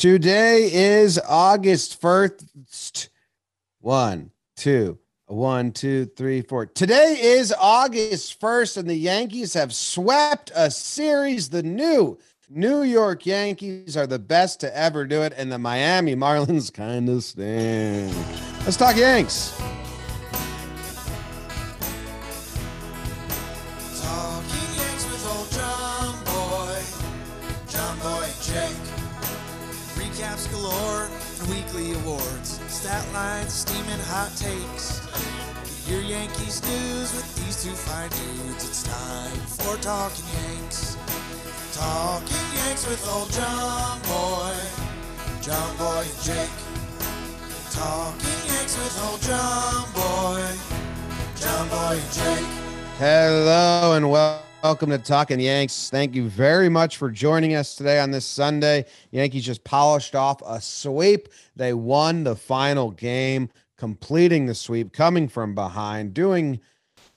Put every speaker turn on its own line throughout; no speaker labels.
Today is August 1st. One, two, one, two, three, four. Today is August 1st, and the Yankees have swept a series. The new New York Yankees are the best to ever do it, and the Miami Marlins kind of stink. Let's talk Yanks.
Steaming hot takes. Your Yankees news with these two fine dudes. It's time for Talking Yanks. Talking Yanks with old John Boy, John Boy and Jake. Talking Yanks with old John Boy, John Boy and Jake.
Hello and wel- welcome to Talking Yanks. Thank you very much for joining us today on this Sunday. Yankees just polished off a sweep. They won the final game, completing the sweep, coming from behind, doing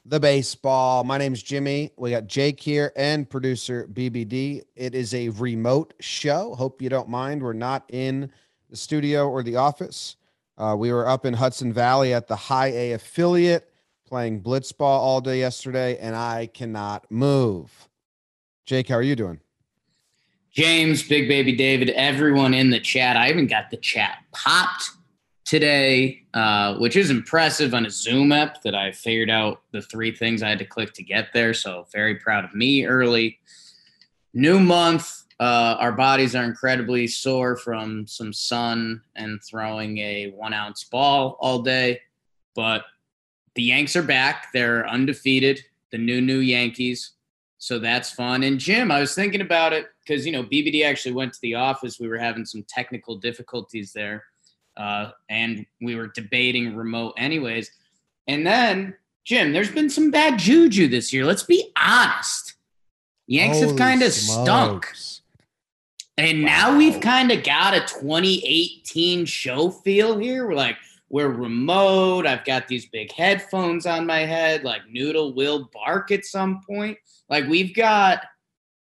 the baseball. My name's Jimmy. We got Jake here and producer BBD. It is a remote show. Hope you don't mind. We're not in the studio or the office. Uh, we were up in Hudson Valley at the High A affiliate playing blitzball all day yesterday, and I cannot move. Jake, how are you doing?
James, Big Baby David, everyone in the chat. I even got the chat popped today, uh, which is impressive on a Zoom app that I figured out the three things I had to click to get there. So very proud of me early. New month. Uh, our bodies are incredibly sore from some sun and throwing a one ounce ball all day. But the Yanks are back. They're undefeated, the new, new Yankees. So that's fun. And Jim, I was thinking about it because, you know, BBD actually went to the office. We were having some technical difficulties there. Uh, and we were debating remote anyways. And then, Jim, there's been some bad juju this year. Let's be honest. Yanks have kind of stunk. And now we've kind of got a 2018 show feel here. We're like, we're remote. I've got these big headphones on my head. Like Noodle will bark at some point. Like we've got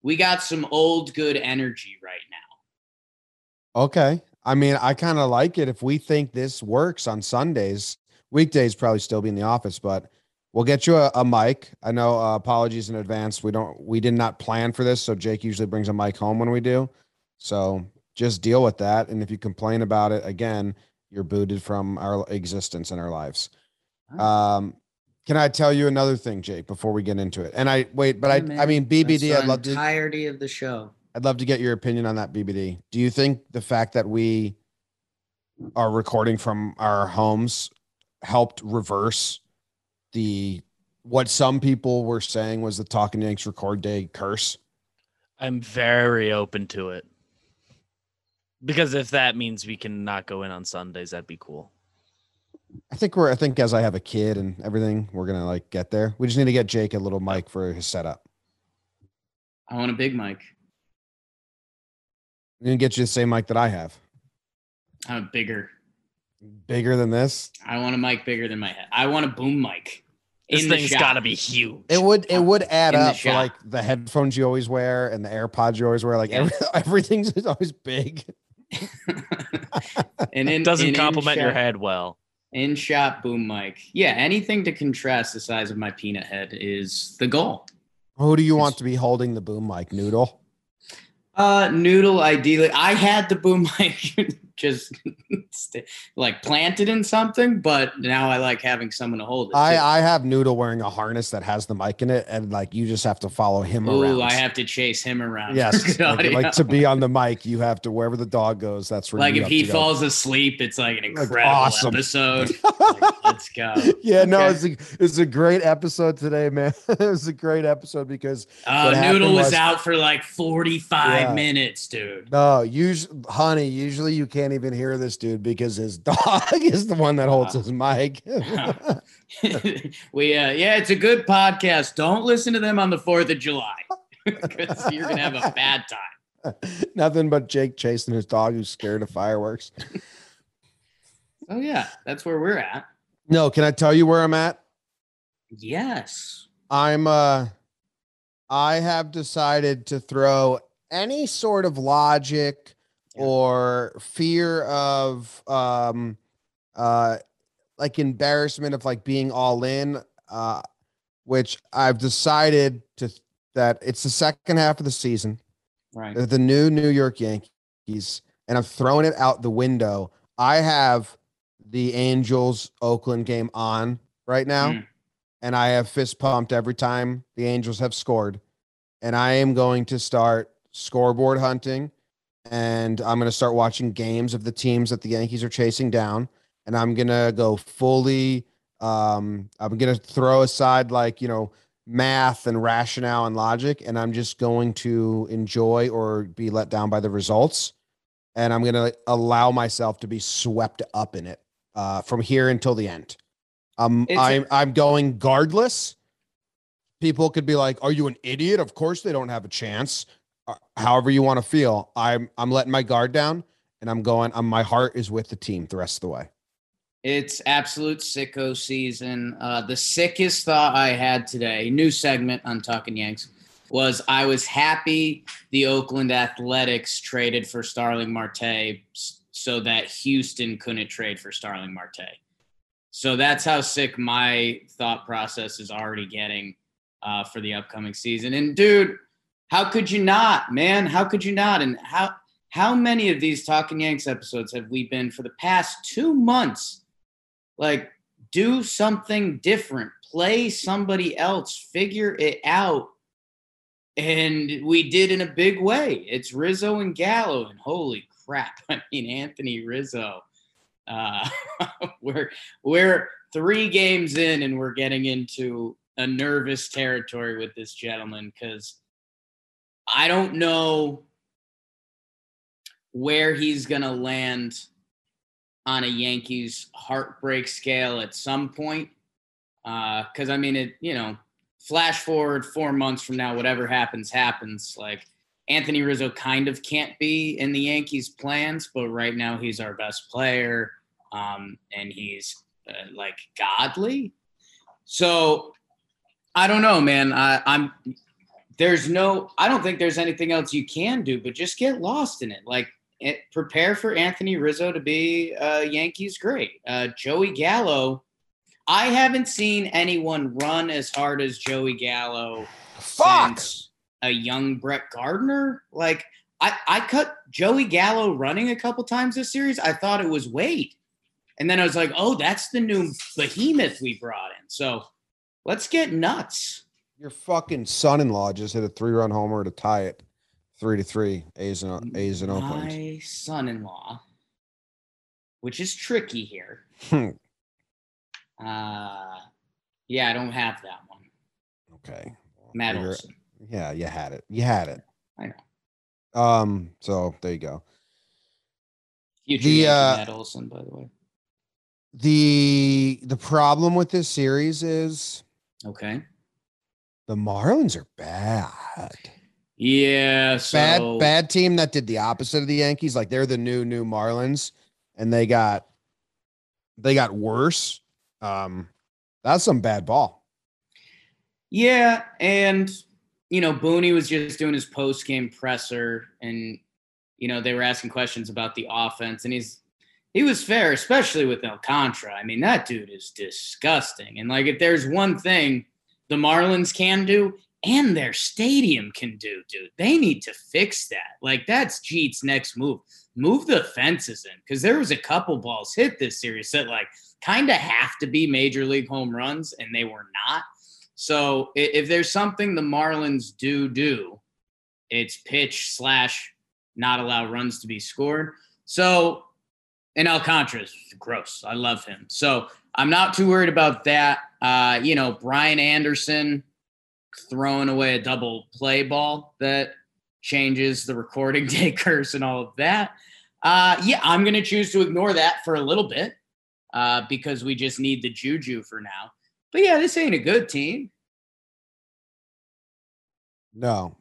we got some old good energy right now.
Okay. I mean, I kind of like it. If we think this works on Sundays, weekdays probably still be in the office, but we'll get you a, a mic. I know uh, apologies in advance. We don't, we did not plan for this. So Jake usually brings a mic home when we do. So just deal with that. And if you complain about it again, you're booted from our existence in our lives. Um, can I tell you another thing, Jake, before we get into it? And I wait, but I, I mean,
That's
BBD,
the
I'd love to,
entirety of the show.
I'd love to get your opinion on that BBD. Do you think the fact that we are recording from our homes helped reverse the what some people were saying was the Talking Yanks record day curse?
I'm very open to it. Because if that means we can not go in on Sundays, that'd be cool.
I think we're I think as I have a kid and everything, we're gonna like get there. We just need to get Jake a little mic for his setup.
I want a big mic.
I'm gonna get you the same mic that I have.
I'm bigger.
Bigger than this.
I want a mic bigger than my head. I want a boom mic.
This
in the
thing's
shop.
got to be huge.
It would it would add
In
up for like the headphones you always wear and the AirPods you always wear. Like
Yeah.
every, everything's always big.
and in,
it doesn't
and
compliment your head well.
In shop boom mic. Yeah, anything to contrast the size of my peanut head is the goal.
Who do you want to be holding the boom mic? Noodle.
Uh, noodle. Ideally, I had the boom mic just like planted in something, but now I like having someone to hold it.
I
too.
I have Noodle wearing a harness that has the mic in it, and like you just have to follow him around.
Ooh, I have to chase him around.
yes, like, like to be on the mic, you have to wherever the dog goes. That's where
Like if he
to go.
falls asleep, it's like an
Like,
incredible
awesome.
episode. Like, let's go.
Yeah, no,
Okay.
it's a it's a great episode today, man. it was a great episode because
Uh, Noodle was,
was-
out for like 45
Yeah.
minutes, dude.
no, usually, honey, usually you can't even hear this dude because his dog is the one that holds
Ah.
his mic.
we uh, yeah, it's a good podcast. Don't listen to them on the 4th of July because you're gonna have a bad time.
Nothing but Jake chasing his dog who's scared of fireworks.
Oh yeah, that's where we're at.
No, can I tell you where I'm at?
Yes.
I'm uh I have decided to throw any sort of logic
Yeah.
or fear of um uh like embarrassment of like being all in uh which I've decided to that it's the second half of the season
Right.
The new New York Yankees, and I'm throwing it out the window. I have the Angels Oakland game on right now,
Mm.
and I have fist pumped every time the Angels have scored. And I am going to start scoreboard hunting, and I'm going to start watching games of the teams that the Yankees are chasing down, and I'm going to go fully. Um, I'm going to throw aside like you know math and rationale and logic and i'm just going to enjoy or be let down by the results and i'm going to allow myself to be swept up in it uh, from here until the end. Um,
It's a-
I'm, I'm going guardless. People could be like are you an idiot? Of course they don't have a chance however you want to feel i'm i'm letting my guard down and i'm going um, my heart is with the team the rest of the way
It's absolute sicko season. Uh, the sickest thought I had today, new segment on Talking Yanks, was I was happy the Oakland Athletics traded for Starling Marte so that Houston couldn't trade for Starling Marte. So that's how sick my thought process is already getting uh, for the upcoming season. And dude, how could you not, man? How could you not? And how how many of these Talking Yanks episodes have we been for the past two months? Like, do something different, play somebody else, figure it out. And we did in a big way. It's Rizzo and Gallo, and holy crap! I mean, Anthony Rizzo. Uh, we're we're three games in, and we're getting into a nervous territory with this gentleman because I don't know where he's gonna land on a Yankees heartbreak scale at some point. Because I mean, it you know, flash forward four months from now, whatever happens, happens. Like Anthony Rizzo kind of can't be in the Yankees' plans, but right now he's our best player, um, and he's uh, like godly. So I don't know, man. I, I'm there's no. I don't think there's anything else you can do, but just get lost in it. Like it, prepare for Anthony Rizzo to be uh, Yankees great. Uh, Joey Gallo, I haven't seen anyone run as hard as Joey Gallo
fuck
since a young Brett Gardner. Like I, I cut Joey Gallo running a couple times this series. I thought it was Wade, and then I was like, oh, that's the new behemoth we brought in. So let's get nuts.
Your fucking son-in-law just hit a three-run homer to tie it, three to three. A's and A's and Oakland.
My son-in-law, which is tricky here.
Hmm.
Uh, yeah, I don't have that one.
okay.
Matt
you're-
Olson.
Yeah, you had it. You had it.
I know.
Um. So there you go.
Future
The, uh,
Matt Olson, by the way.
the The problem with this series is
Okay.
The Marlins are bad.
Yeah. So
bad, bad team that did the opposite of the Yankees. Like they're the new new Marlins, and they got they got worse. Um, that's some bad ball.
Yeah, and you know, Booney was just doing his post game presser, and you know they were asking questions about the offense, and he's he was fair, especially with El Alcantara. I mean, that dude is disgusting. And like, if there's one thing the Marlins can do, and their stadium can do, dude, they need to fix that. Like, that's Jeet's next move. Move the fences in because there was a couple balls hit this series that like kind of have to be major league home runs, and they were not. So if there's something the Marlins do do, it's pitch slash not allow runs to be scored. So, and Alcantara is gross. I love him. So I'm not too worried about that. Uh, you know, Brian Anderson throwing away a double play ball that changes the recording day curse and all of that. Uh, yeah, I'm going to choose to ignore that for a little bit uh, because we just need the juju for now. But yeah, this ain't a good team.
No,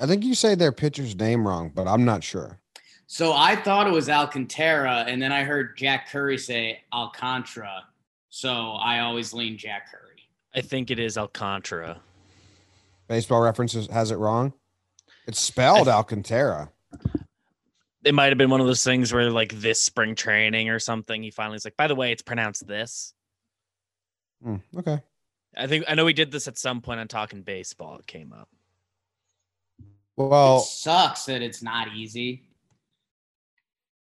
I think you say their pitcher's name wrong, but I'm not sure.
So I thought it was Alcantara, and then I heard Jack Curry say Alcantara. So I always lean Jack Curry.
I think it is Alcantara.
Baseball references has it wrong. It's spelled Alcantara.
it might have been one of those things where like this spring training or something, he finally was like, by the way, it's pronounced this.
Hmm, okay.
I think I know we did this at some point on talking baseball. It came up.
Well,
it sucks that it's not easy.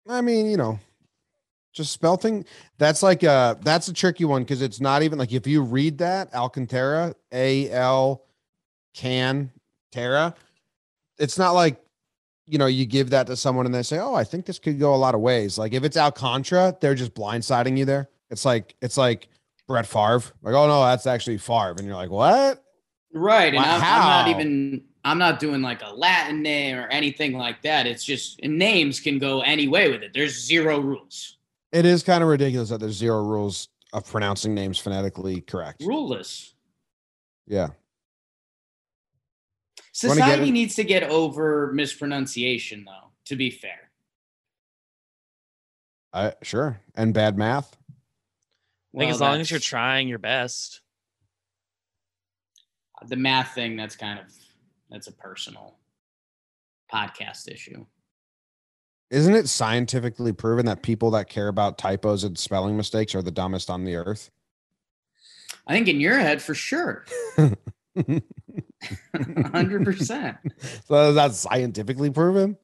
I mean, you know, just spell thing. That's like uh that's a tricky one because it's not even like if you read that Alcantara, A L can Terra, it's not like you know, you give that to someone and they say, Oh, I think this could go a lot of ways. Like if it's Alcantara, they're just blindsiding you there. It's like it's like Brett Favre. Like, oh no, that's actually Favre. And you're like, What?
Right. And
Wow.
I'm, I'm not even I'm not doing like a Latin name or anything like that. It's just names can go any way with it. There's zero rules.
It is kind of ridiculous that there's zero rules of pronouncing names phonetically correct.
Ruleless.
Yeah.
Society
in-
needs to get over mispronunciation though, to be fair.
I sure. And bad math.
I think
Well,
as long as you're trying your best.
the math thing that's kind of that's a personal podcast issue.
Isn't it scientifically proven that people that care about typos and spelling mistakes are the dumbest on the earth?
I think in your head for sure. 100%.
so is that scientifically proven?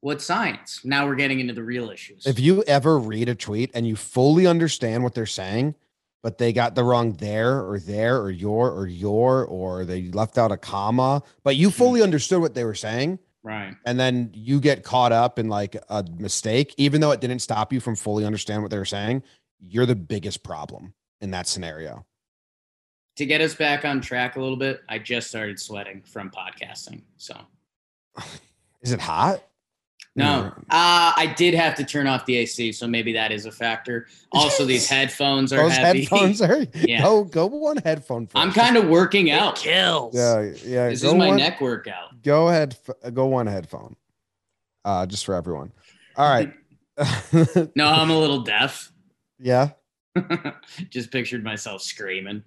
What science? Now we're getting into the real issues.
If you ever read a tweet and you fully understand what they're saying, but they got the wrong there or there or your or your or they left out a comma, but you fully hmm. understood what they were saying,
right.
and then you get caught up in like a mistake, even though it didn't stop you from fully understand what they were saying, you're the biggest problem in that scenario.
To get us back on track a little bit, I just started sweating from podcasting. So,
Is it hot?
no, uh, I did have to turn off the AC. So maybe that is a factor. Also, these headphones are
Those
heavy.
headphones are
Yeah.
go go one headphone. First.
I'm kind of working
It
out.
kills.
yeah yeah.
This
go
is my
one,
neck workout.
Go ahead, go one headphone. Uh, just for everyone. All right.
No, I'm a little deaf.
yeah,
just pictured myself screaming.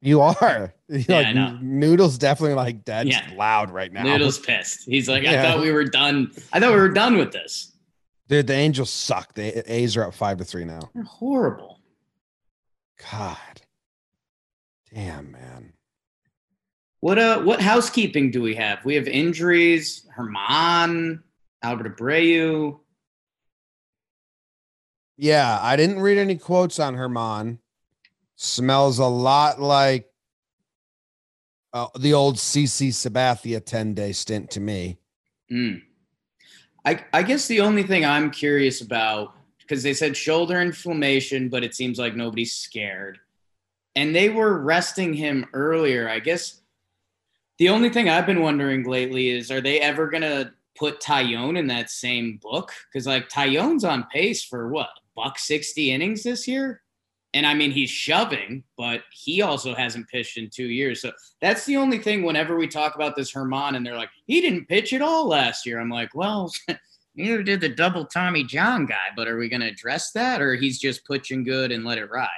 you are. You're
Yeah,
like,
I know.
Noodles definitely like dead
Yeah.
loud right now.
Noodle's pissed. He's like, I
Yeah.
thought we were done. I thought we were done with this.
Dude, the Angels suck. The A's are up five to three now.
They're horrible.
God. Damn, man.
What uh what housekeeping do we have? We have injuries, Germán, Albert Abreu.
Yeah, I didn't read any quotes on Germán. Smells a lot like uh, the old CC Sabathia 10 day stint to me.
Mm. I I guess the only thing I'm curious about because they said shoulder inflammation, but it seems like nobody's scared. And they were resting him earlier. I guess the only thing I've been wondering lately is are they ever gonna put Taillon in that same book? Because like Taillon's on pace for what, buck 60 innings this year? And I mean he's shoving, but he also hasn't pitched in two years. So that's the only thing whenever we talk about this Germán and they're like, he didn't pitch at all last year. I'm like, well, neither did the double Tommy John guy, but are we going to address that or he's just pitching good and let it ride?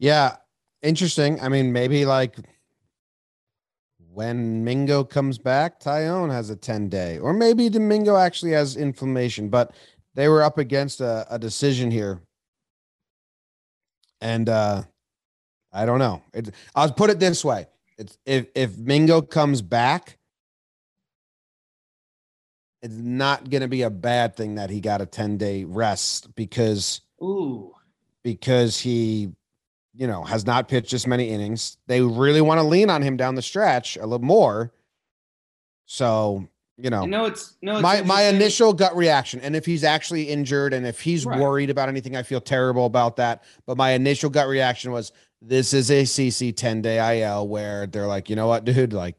Yeah, interesting. I mean, maybe like when Mingo comes back, Taillon has a 10 day, or maybe Domingo actually has inflammation, but they were up against a, a decision here. And uh I don't know. It, I'll put it this way. It's if if Mingo comes back, it's not gonna be a bad thing that he got a 10 day rest because
Ooh.
because he, you know, has not pitched as many innings. They really want to lean on him down the stretch a little more. So, you know,
No, it's no. It's
my my initial gut reaction, and if he's actually injured and if he's
Right.
worried about anything, I feel terrible about that. But my initial gut reaction was this is a CC 10 day IL where they're like, you know what, dude, like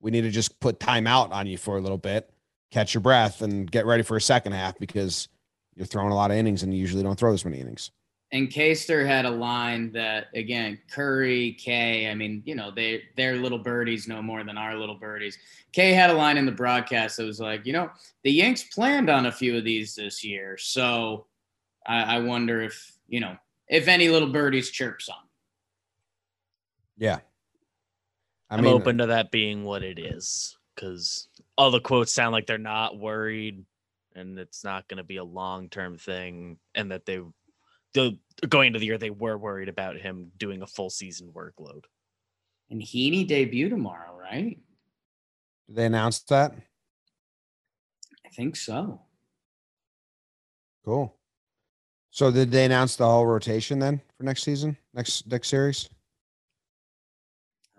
we need to just put time out on you for a little bit, catch your breath, and get ready for a second half because you're throwing a lot of innings and you usually don't throw this many innings.
And Kaster had a line that again, Curry, Kay, I mean, you know, they their little birdies know more than our little birdies. Kay had a line in the broadcast that was like, you know, the Yanks planned on a few of these this year. So I, I wonder if, you know, if any little birdies chirp some.
Yeah. I
I'm
mean,
open to that being what it is because all the quotes sound like they're not worried and it's not going to be a long term thing and that they the going into the year they were worried about him doing a full season workload.
And Heaney debut tomorrow, right?
Did they announce that?
I think so.
Cool. So did they announce the whole rotation then for next season, next next series?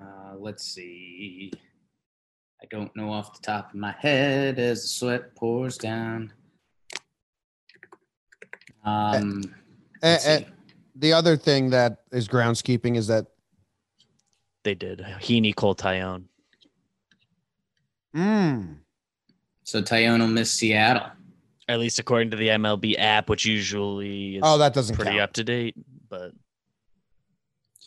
Uh, let's see. I don't know off the top of my head as the sweat pours down. Um, let's
Eh, eh,
see.
the other thing that is groundskeeping is that
They did. Heaney Cole Taillon.
mm,
so Taillon will miss Seattle.
At least according to the MLB app, which usually is
oh that doesn't
pretty
count.
up to date. But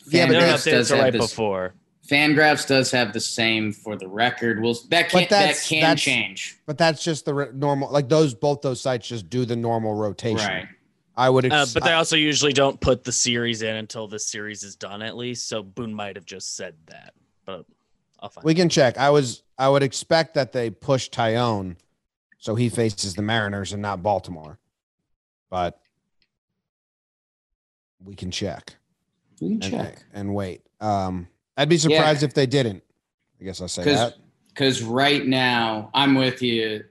Yeah, but
their
that's-
Fangraphs
updates
does have
right
this.
before.
Fangraphs does have the same for the record. We'll that can that can change.
But that's just the re- normal. Like those, both those sites just do the normal rotation.
Right.
I would.
Uh, but they also usually don't put the series in until the series is done, at least. So Boone might have just said that, but I'll find.
we can check. I was. I would expect that they push Taillon, so he faces the Mariners and not Baltimore. But we can check.
We can
and,
check.
and wait. Um, I'd be surprised if they didn't. I guess I'll say
Because
that.
because right now I'm with you.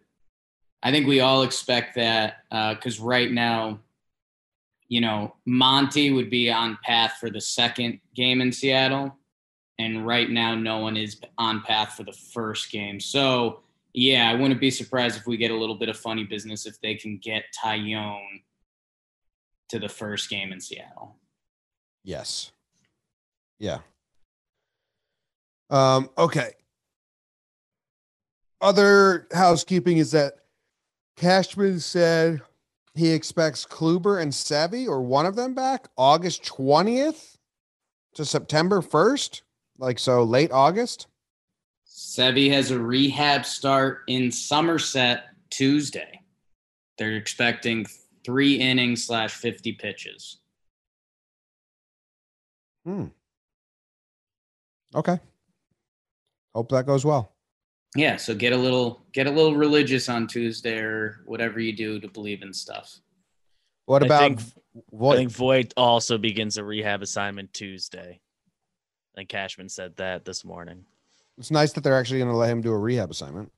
I think we all expect that because right now, you know, Monty would be on path for the second game in Seattle, and right now no one is on path for the first game. So yeah, I wouldn't be surprised if we get a little bit of funny business if they can get Taillon to the first game in Seattle.
Yes. Yeah. Um, okay. Other housekeeping is that Cashman said he expects Kluber and Sevy or one of them back August 20th to September 1st. Like so late August.
Sevy has a rehab start in Somerset Tuesday. They're expecting three innings slash 50 pitches.
Hmm. Okay. Hope that goes well.
Yeah, so get a little get a little religious on Tuesday or whatever you do to believe in stuff.
What
I
about
think, I think Voit also begins a rehab assignment Tuesday. And Cashman said that this morning.
It's nice that they're actually going to let him do a rehab assignment.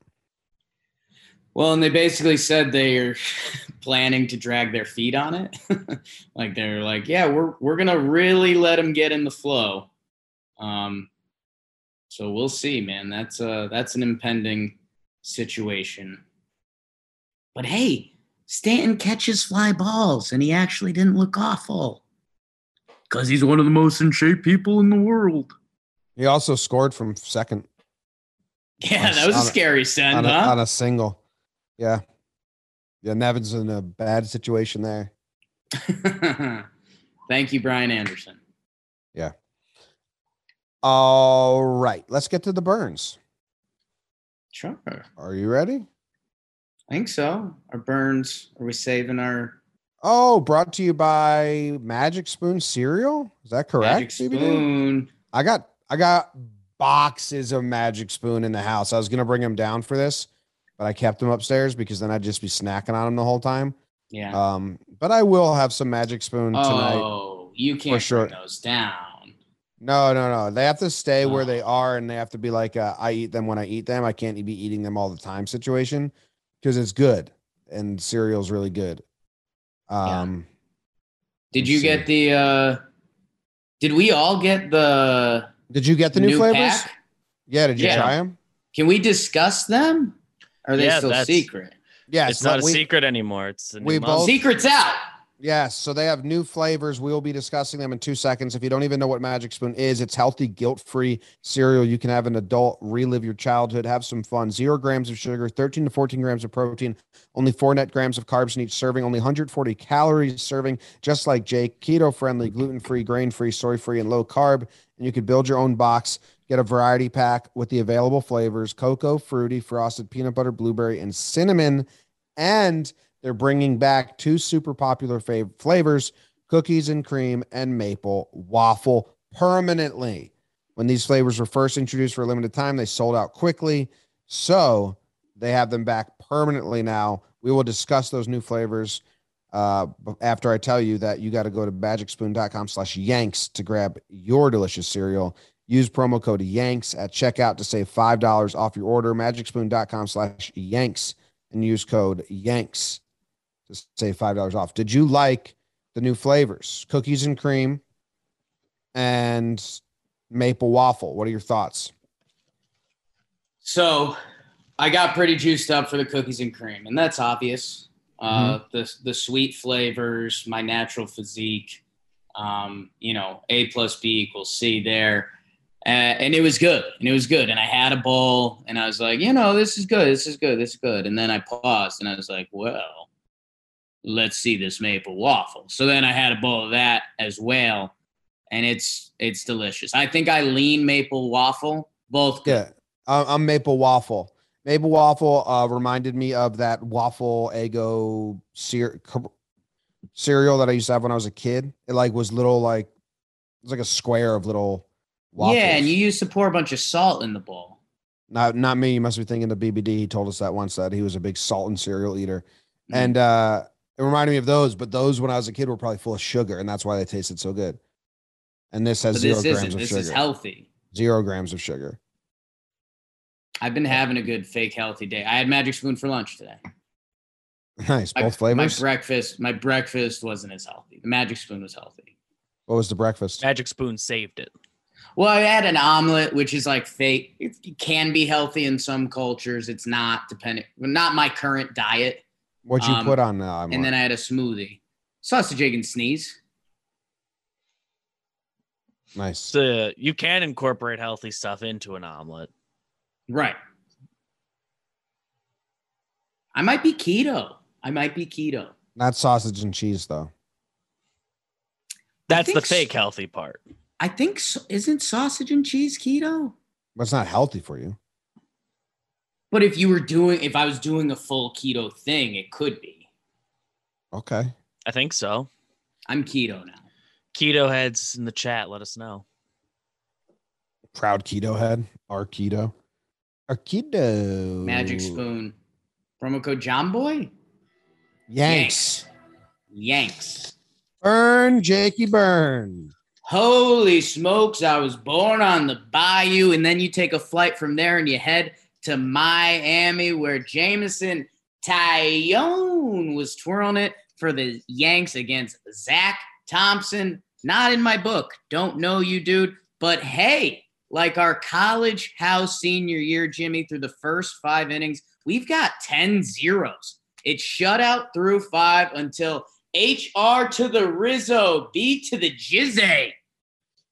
Well, and they basically said they're planning to drag their feet on it. like they're like, yeah, we're we're gonna really let him get in the flow. Um, so we'll see, man. That's uh that's an impending situation. But hey, Stanton catches fly balls, and he actually didn't look awful. Because he's one of the most in shape people in the world.
He also scored from second
Yeah,
On-
that was a scary send,
on a,
huh?
on a single. Yeah. Yeah, Nevin's in a bad situation there.
Thank you, Brian Anderson.
All right, let's get to the burns.
Sure.
Are you ready?
I think so. Our burns. Are we saving our
Oh, brought to you by Magic Spoon cereal. Is that correct?
magic spoon?
I got I got boxes of Magic Spoon in the house. I was gonna bring them down for this, but I kept them upstairs because then I'd just be snacking on them the whole time.
Yeah.
Um, but I will have some Magic Spoon tonight.
oh, you can't
sure.
bring those down.
No, no, no. They have to stay where they
Oh.
are, and they have to be like uh, I eat them when I eat them. I can't be eating them all the time situation because it's good and cereal's really good.
Yeah.
Um,
Did you
see.
get the? uh Did we all get the
did you get the new, flavors?
pack?
Yeah, did you
Yeah.
try them?
Can we discuss them? Are they
Yeah,
still secret?
Yeah,
it's not a
we,
secret anymore. It's a new
we both-
Secrets out.
Yes, so they have new flavors. We will be discussing them in two seconds. If you don't even know what Magic Spoon is, it's healthy, guilt-free cereal. You can have an adult relive your childhood, have some fun. Zero grams of sugar, 13 to 14 grams of protein, only four net grams of carbs in each serving, only 140 calories serving, just like Jake. Keto-friendly, gluten-free, grain-free, soy-free, and low carb. And you could build your own box. Get a variety pack with the available flavors: cocoa, fruity, frosted, peanut butter, blueberry, and cinnamon. And they're bringing back two super popular fav- flavors cookies and cream and maple waffle permanently. When these flavors were first introduced for a limited time, they sold out quickly. So they have them back permanently now. We will discuss those new flavors uh, after I tell you that you got to go to magicspoon.com slash yanks to grab your delicious cereal. Use promo code yanks at checkout to save $5 off your order. Magicspoon.com slash yanks and use code yanks to save $5 off. Did you like the new flavors? Cookies and cream and maple waffle. What are your thoughts?
So I got pretty juiced up for the cookies and cream, and that's obvious. Uh, the the sweet flavors, my natural physique, um, you know, A plus B equals C there. Uh, and it was good, and it was good. And I had a bowl, and I was like, you know, this is good, this is good, this is good. And then I paused, and I was like, well, let's see this maple waffle. So then I had a bowl of that as well, and it's it's delicious. I think I lean maple waffle, both good.
Yeah, I'm maple waffle. Maple waffle uh, reminded me of that waffle ego cere- cereal that I used to have when I was a kid. It like was little like it was like a square of little waffles.
Yeah, and you used to pour a bunch of salt in the bowl.
not not me. You must be thinking of BBD. He told us that once that he was a big salt and cereal eater,
Mhm.
and uh, it reminded me of those. But those when I was a kid were probably full of sugar, and that's why they tasted so good. And this has
But
zero
this
grams
isn't.
of
This
sugar.
This is healthy.
Zero grams of sugar.
I've been having a good fake healthy day. I had Magic Spoon for lunch today.
Nice,
My-
both flavors.
My breakfast, my breakfast wasn't as healthy. The Magic Spoon was healthy.
what was the breakfast?
Magic Spoon saved it.
Well, I had an omelet, which is like fake. It can be healthy in some cultures. It's not depending. Not my current diet.
What'd you
um,
put on? Uh,
And then I had a smoothie. Sausage, egg, and sneeze.
nice.
So you can incorporate healthy stuff into an omelet.
Right. I might be keto. I might be keto.
Not sausage and cheese though.
That's the
think so.
fake healthy part.
I think so. Isn't sausage and cheese keto?
But it's not healthy for you.
But if you were doing, if I was doing a full keto thing, it could be.
Okay.
I think so.
I'm keto now.
Keto heads in the chat, let us know.
Proud keto head. Our keto. Our keto.
Magic Spoon. Promo code John Boy.
Yanks.
Yanks.
Burn, Jakey, burn.
Holy smokes, I was born on the bayou, and then you take a flight from there and you head to Miami, where Jameson Taillon was twirling it for the Yanks against Zach Thompson. Not in my book. Don't know you, dude. But hey, like our college house senior year, Jimmy, through the first five innings, we've got 10 zeros. It's shutout through five until HR to the Rizzo, B to the Jizzy.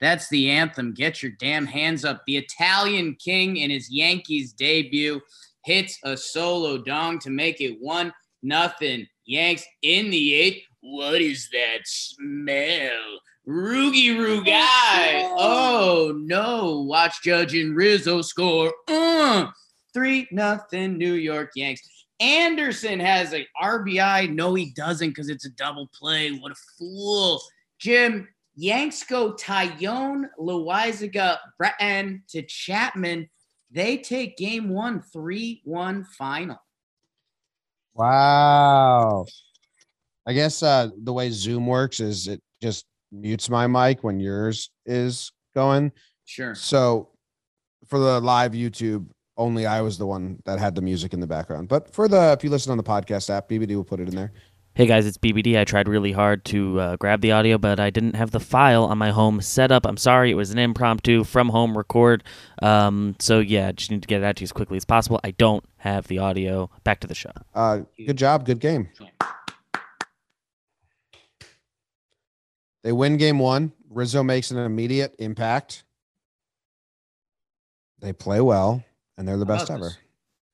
That's the anthem. Get your damn hands up. The Italian king in his Yankees debut hits a solo dong to make it one nothing. Yanks in the eighth. What is that smell? Roogie Rugai. Oh no. Watch Judge and Rizzo score. Uh, three nothing New York Yanks. Anderson has a RBI. No, he doesn't because it's a double play. What a fool. Jim, Yanks go Taillon, Loaisiga, Britton to Chapman. They take game one, 3 1 final.
Wow. I guess uh, the way Zoom works is it just mutes my mic when yours is going.
Sure.
So for the live YouTube, only I was the one that had the music in the background. But for the if you listen on the podcast app, BBD will put it in there.
Hey guys, it's BBD. I tried really hard to uh, grab the audio, but I didn't have the file on my home setup. I'm sorry, it was an impromptu from home record. Um, so yeah, just need to get it out to you as quickly as possible. I don't have the audio. Back to the show.
Uh, good job, good game. They win game one. Rizzo makes an immediate impact. They play well, and they're the best ever.
this?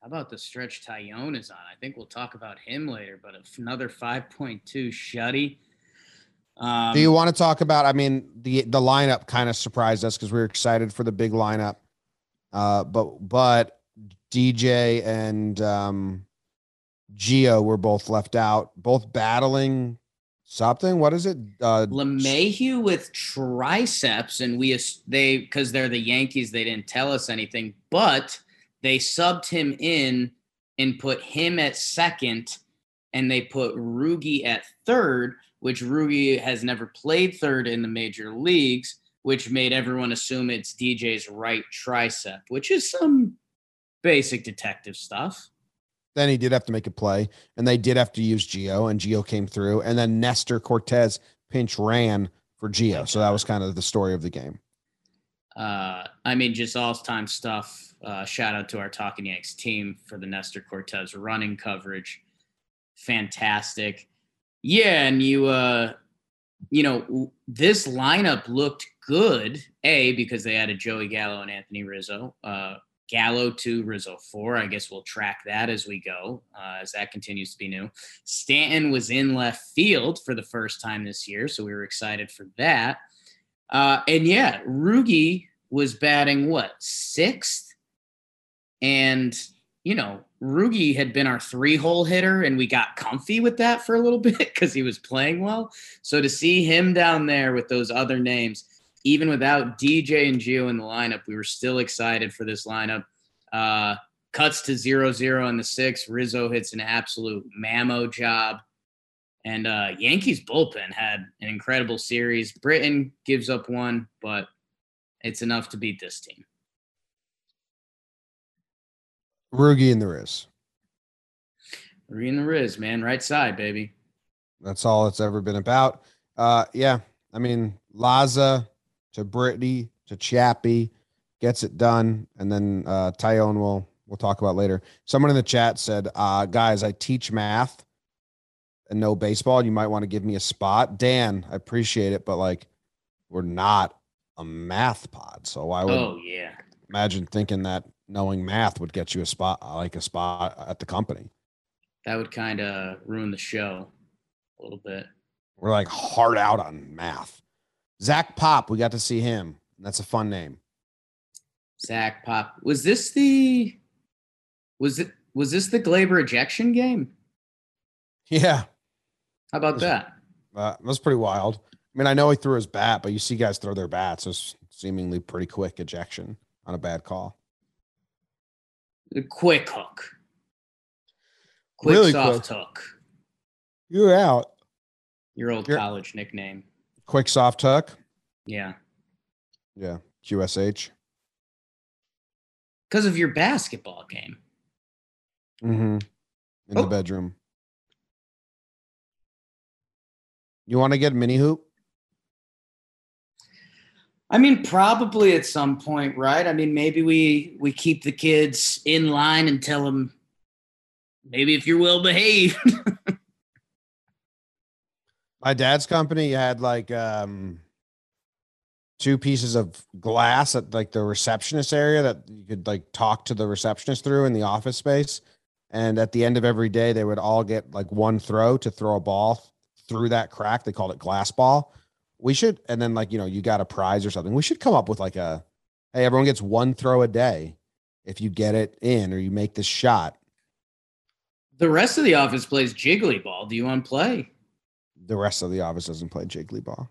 How about the stretch Taillon is on? I think we'll talk about him later, but another 5.2 shutty. Um,
Do you want to talk about? I mean, the the lineup kind of surprised us because we were excited for the big lineup. Uh, but but DJ and um, Gio were both left out, both battling something. What is it? Uh,
LeMahieu with triceps, and we they because they're the Yankees, they didn't tell us anything, but they subbed him in and put him at second, and they put Rugi at third, which Rugi has never played third in the major leagues, which made everyone assume it's DJ's right tricep, which is some basic detective stuff.
Then he did have to make a play, and they did have to use Gio, and Gio came through, and then Nestor Cortes pinch ran for Gio. So that was kind of the story of the game.
Uh, I mean, just all time stuff. Uh, shout out to our Talking Yanks team for the Nestor Cortes running coverage. Fantastic. Yeah, and you, uh, you know, this lineup looked good. A because they added Joey Gallo and Anthony Rizzo. Uh, Gallo to Rizzo four. I guess we'll track that as we go, uh, as that continues to be new. Stanton was in left field for the first time this year, so we were excited for that. Uh, and yeah, Rugi was batting what sixth, and you know Rugi had been our three hole hitter, and we got comfy with that for a little bit because he was playing well. So to see him down there with those other names even without DJ and Gio in the lineup, we were still excited for this lineup. Uh, cuts to zero zero in the six. Rizzo hits an absolute mammo job. And uh, Yankees bullpen had an incredible series. Britton gives up one, but it's enough to beat this team.
Rugi and the Riz.
Rugi and the Riz, man. Right side, baby.
That's all it's ever been about. Uh, yeah. I mean, Laza, to Brittany to Chappie, gets it done, and then uh, Taillon will we'll talk about later. Someone in the chat said, uh, "Guys, I teach math and no baseball. You might want to give me a spot." Dan, I appreciate it, but like, we're not a math pod, so why would
oh yeah
imagine thinking that knowing math would get you a spot like a spot at the company?
That would kind of ruin the show a little bit.
We're like hard out on math. Zach Pop, we got to see him. That's a fun name.
Zach Pop. Was this the was it was this the Gleyber ejection game?
Yeah.
How about that?
Uh, that was pretty wild. I mean, I know he threw his bat, but you see guys throw their bats. It's seemingly pretty quick ejection on a bad call.
The quick hook. Quick
Really
soft
quick.
hook.
You're out.
Your old
You're-
college nickname.
Quick soft hook.
Yeah.
Yeah. QSH.
Because of your basketball game.
Mm-hmm. In
Oh.
the bedroom. You want to get mini hoop?
I mean, probably at some point, right? I mean, maybe we we keep the kids in line and tell them maybe if you're well behaved.
My dad's company had like um two pieces of glass at like the receptionist area that you could like talk to the receptionist through in the office space. And at the end of every day, they would all get like one throw to throw a ball through that crack. They called it glass ball. We should, and then like, you know, you got a prize or something. We should come up with like a hey, everyone gets one throw a day if you get it in or you make this shot.
the rest of the office plays jiggly ball. Do you want to play?
The rest of the office doesn't play jiggly ball.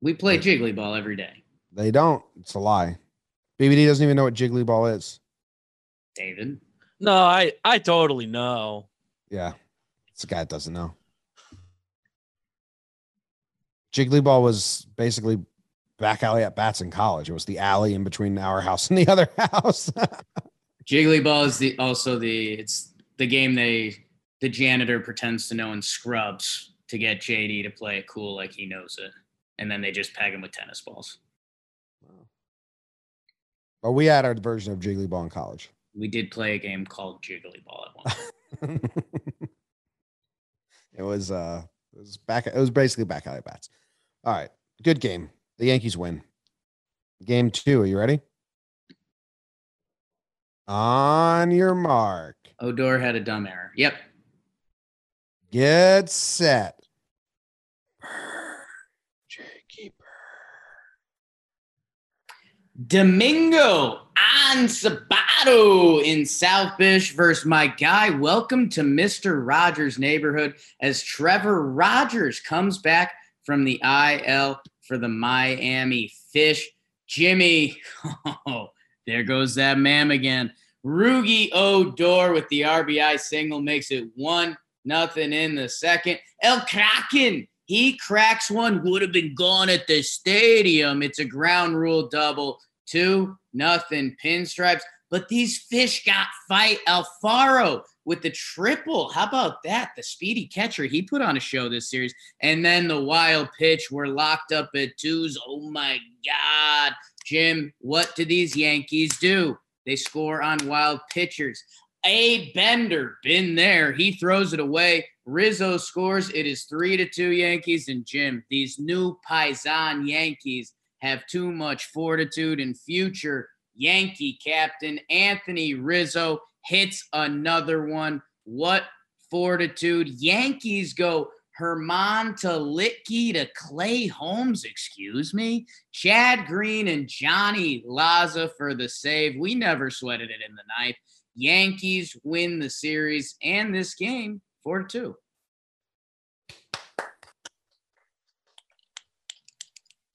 We play jiggly ball every day.
They don't. It's a lie. BBD doesn't even know what jiggly ball is.
David.
No, I I totally know.
Yeah. It's a guy that doesn't know. Jiggly ball was basically back alley at bats in college. It was the alley in between our house and the other house.
Jiggly ball is the also the it's the game they the janitor pretends to know and scrubs to get JD to play it cool like he knows it. And then they just peg him with tennis balls.
but we had our version of jiggly ball in college.
We did play a game called Jiggly Ball at one.
it was uh it was back it was basically back alley bats. All right. Good game. The Yankees win. Game two. Are you ready? On your mark.
Odor had a dumb error. Yep.
Get set. Jakey
Domingo on In South Bish versus my guy. Welcome to Mr. Rogers' neighborhood as Trevor Rogers comes back from the IL for the Miami Fish. Jimmy, oh, there goes that mam again. Rugi Odor with the RBI single makes it one nothing in the second. El Kraken, he cracks one, would have been gone at the stadium. It's a ground rule double, two nothing pinstripes. But these fish got fight. Alfaro with the triple. How about that? The speedy catcher. He put on a show this series. And then the wild pitch. We're locked up at twos. Oh my God. Jim, what do these Yankees do? They score on wild pitchers. A Bender, been there. He throws it away. Rizzo scores. It is three to two Yankees. And Jim, these new Paisan Yankees have too much fortitude and future. Yankee captain Anthony Rizzo hits another one. What fortitude. Yankees go Germán to Luetge to Clay Holmes, excuse me. Chad Green and Johnny Laza for the save. We never sweated it in the ninth. Yankees win the series and this game 4 2.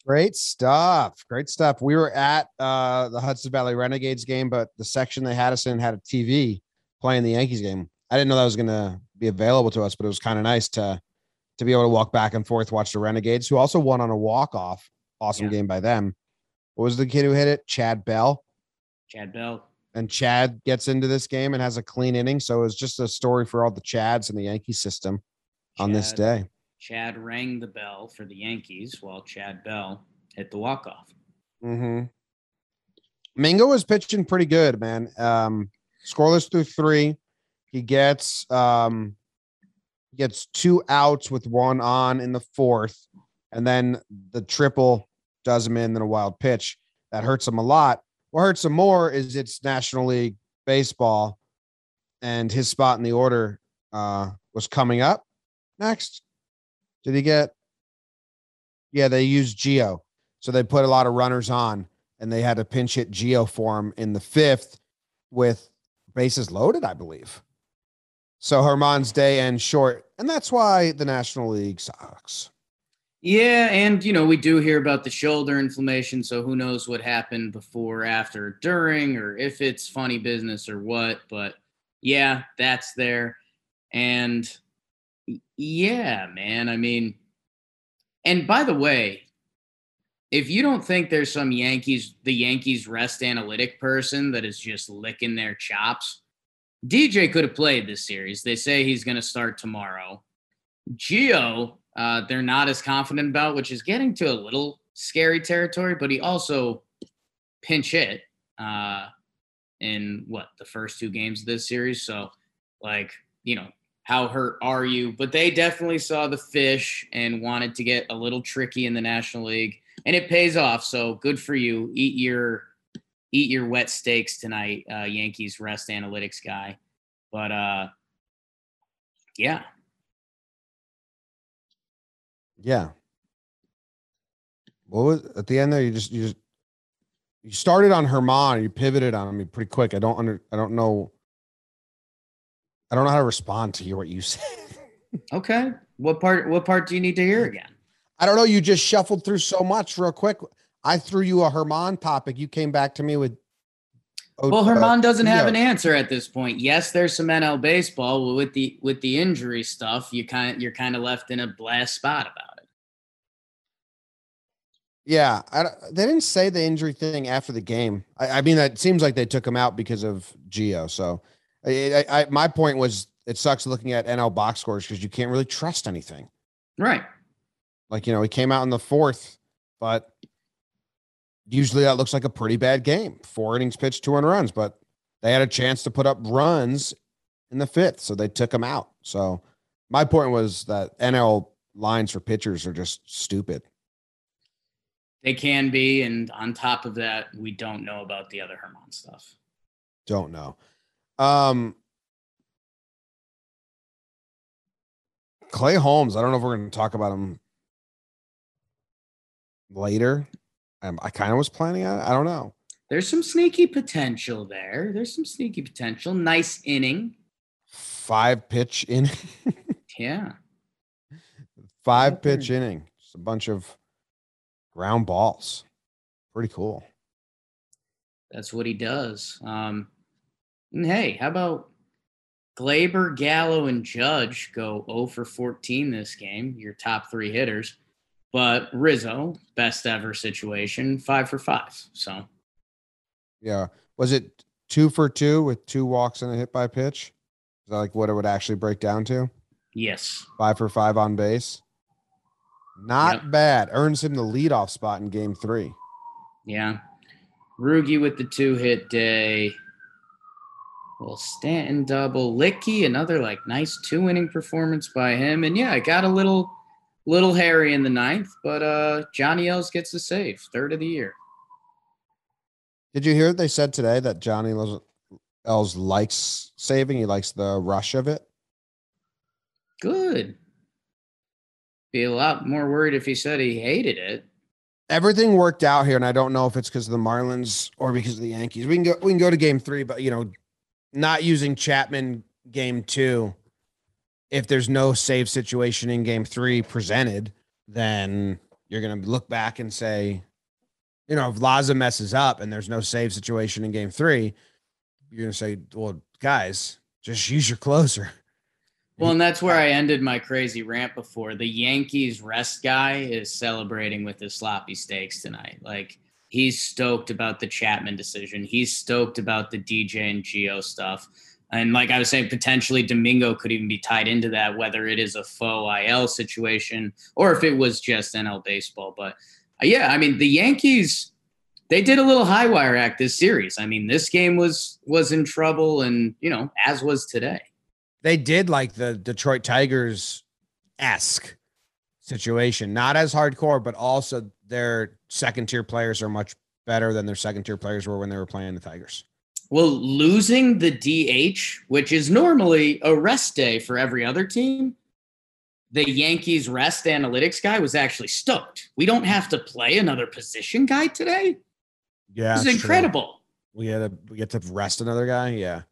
Great stuff. Great stuff. We were at uh, the Hudson Valley Renegades game, but the section they had us in had a TV playing the Yankees game. I didn't know that was going to be available to us, but it was kind of nice to to be able to walk back and forth, watch the Renegades, who also won on a walk off. Awesome
Yeah.
game by them. What was the kid who hit it? Chad Bell.
Chad Bell.
And Chad gets into this game and has a clean inning. So it's just a story for all the Chads in the Yankee system on this day.
Chad rang the bell for the Yankees while Chad Bell hit the walk off.
Mm-hmm. Mingo was pitching pretty good, man. Um, scoreless through three. He gets um gets two outs with one on in the fourth, and then the triple does him in, then a wild pitch. That hurts him a lot. What hurts him more is it's National League baseball, and his spot in the order uh was coming up next. Did he get? Yeah, they used Gio. So they put a lot of runners on and they had to pinch hit Gio for him in the fifth with bases loaded, I believe. So Germán's day ends short. And that's why the National League sucks.
Yeah, and you know, we do hear about the shoulder inflammation, so who knows what happened before, after, during, or if it's funny business or what. But yeah, that's there. And yeah, man, I mean, and by the way, if you don't think there's some Yankees, the Yankees rest analytic person that is just licking their chops, DJ could have played this series. They say he's going to start tomorrow. Gio, uh, they're not as confident about, which is getting to a little scary territory, but he also pinch hit uh, in what the first two games of this series. So, like, you know, how hurt are you? But they definitely saw the fish and wanted to get a little tricky in the National League, and it pays off. So good for you. Eat your eat your wet steaks tonight, uh, Yankees rest analytics guy. But uh, yeah,
Yeah. What was at the end there? You just you just you started on Germán, you pivoted on me pretty quick. I don't under I don't know. I don't know how to respond to hear what you said.
Okay. What part what part do you need to hear again?
I don't know. You just shuffled through so much real quick. I threw you a Germán topic. You came back to me with. oh,
Well,
uh,
Germán doesn't have an answer at this point. Yes, there's some NL baseball but with the with the injury stuff. You kind of you're kind of left in a blast spot about it.
Yeah, I, they didn't say the injury thing after the game. I, I mean, that seems like they took him out because of Gio. So, I, I, my point was, it sucks looking at NL box scores because you can't really trust anything.
Right.
Like you know, he came out in the fourth, but usually that looks like a pretty bad game. Four innings pitched, two earned runs, but they had a chance to put up runs in the fifth, so they took him out. So, my point was that NL lines for pitchers are just stupid.
They can be, and on top of that, we don't know about the other Germán stuff.
Don't know. Um Clay Holmes, I don't know if we're going to talk about him later. Um, I kind of was planning on it. I don't know.
There's some sneaky potential there. There's some sneaky potential. Nice inning.
Five pitch in
Yeah.
five
Okay.
pitch inning. Just a bunch of ground balls Pretty cool.
That's what he does. Um, and hey, how about Gleyber, Gallo, and Judge go 0 for 14 this game, your top three hitters. But Rizzo, best ever situation, five for five. So,
Yeah. Was it two for two with two walks and a hit by pitch? Is that like what it would actually break down to?
yes.
Five for five on base. Not
Yep.
bad. Earns him the leadoff spot in game three.
Yeah. Rugi with the two hit day. Well, Stanton double. Licky, another like nice two inning performance by him. And yeah, it got a little little hairy in the ninth, but uh Johnny Ells gets the save, third of the year.
Did you hear what they said today that Johnny Els likes saving? He likes the rush of it.
Good. Be a lot more worried if he said he hated it.
Everything worked out here, and I don't know if it's because of the Marlins or because of the Yankees. We can go. We can go to game three, but you know, not using Chapman game two. If there's no save situation in game three presented, then you're gonna look back and say, you know, if Laza messes up and there's no save situation in game three, you're gonna say, well, guys, just use your closer.
Well, and that's where I ended my crazy rant before. The Yankees rest guy is celebrating with his sloppy steaks tonight. Like he's stoked about the Chapman decision. He's stoked about the DJ and Gio stuff. And like I was saying, potentially Domingo could even be tied into that, whether it is a faux IL situation or if it was just NL baseball. But uh, yeah, I mean the Yankees, they did a little high wire act this series. I mean, this game was was in trouble, and you know, as was today.
they did like the Detroit Tigers esque situation, not as hardcore, but also their second tier players are much better than their second tier players were when they were playing the Tigers.
Well, losing the DH, which is normally a rest day for every other team, the Yankees rest analytics guy was actually stoked. We don't have to play another position guy today.
Yeah,
This is
it's true.
incredible.
We had to we get to rest another guy. Yeah,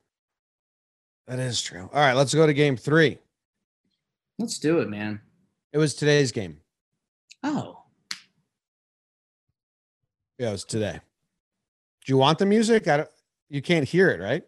that is true. All right, let's go to game three.
Let's do it, man.
It was today's game.
Oh,
Yeah, it was today. Do you want the music? I don't, you can't hear it, right?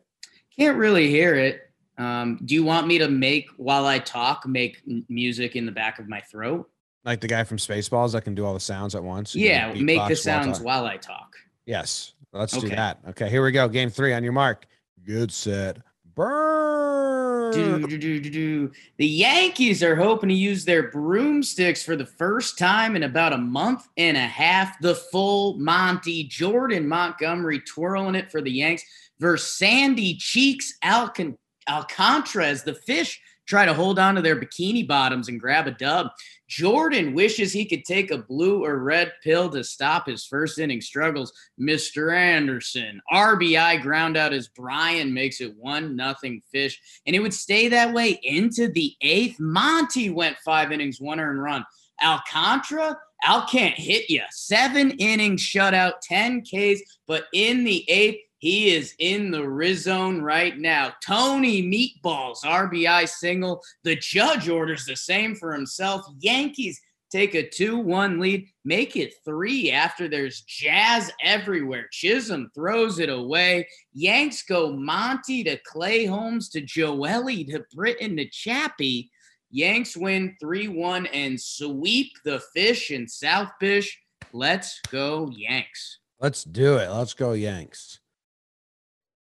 can't really hear it. Um, do you want me to make while I talk, make music in the back of my throat?
Like the guy from Spaceballs that can do all the sounds at once.
Yeah, make the
while
sounds
talking.
while I talk.
Yes, let's do that. Okay, here we go. Game three on your mark. Good set. Burn.
Do, do, do. The Yankees are hoping to use their broomsticks for the first time in about a month and a half. The full Monty Jordan Montgomery twirling it for the Yanks versus Sandy Cheeks Alcon- Alcantara. The fish try to hold on to their bikini bottoms and grab a dub. Jordan wishes he could take a blue or red pill to stop his first inning struggles. Mr. Anderson, RBI ground out as Brian makes it one nothing fish and it would stay that way into the eighth. Monty went five innings, one earned run. Alcantara, Al can't hit you. Seven innings shutout, 10 Ks, but in the eighth, he is in the Riz zone right now. Tony Meatballs, RBI single. The judge orders the same for himself. Yankees take a 2 1 lead, make it three after there's jazz everywhere. Chisholm throws it away. Yanks go Monty to Clay Holmes to Joelly to Britton to Chappie. Yanks win 3 1 and sweep the fish in South Fish. Let's go, Yanks.
Let's do it. Let's go Yanks.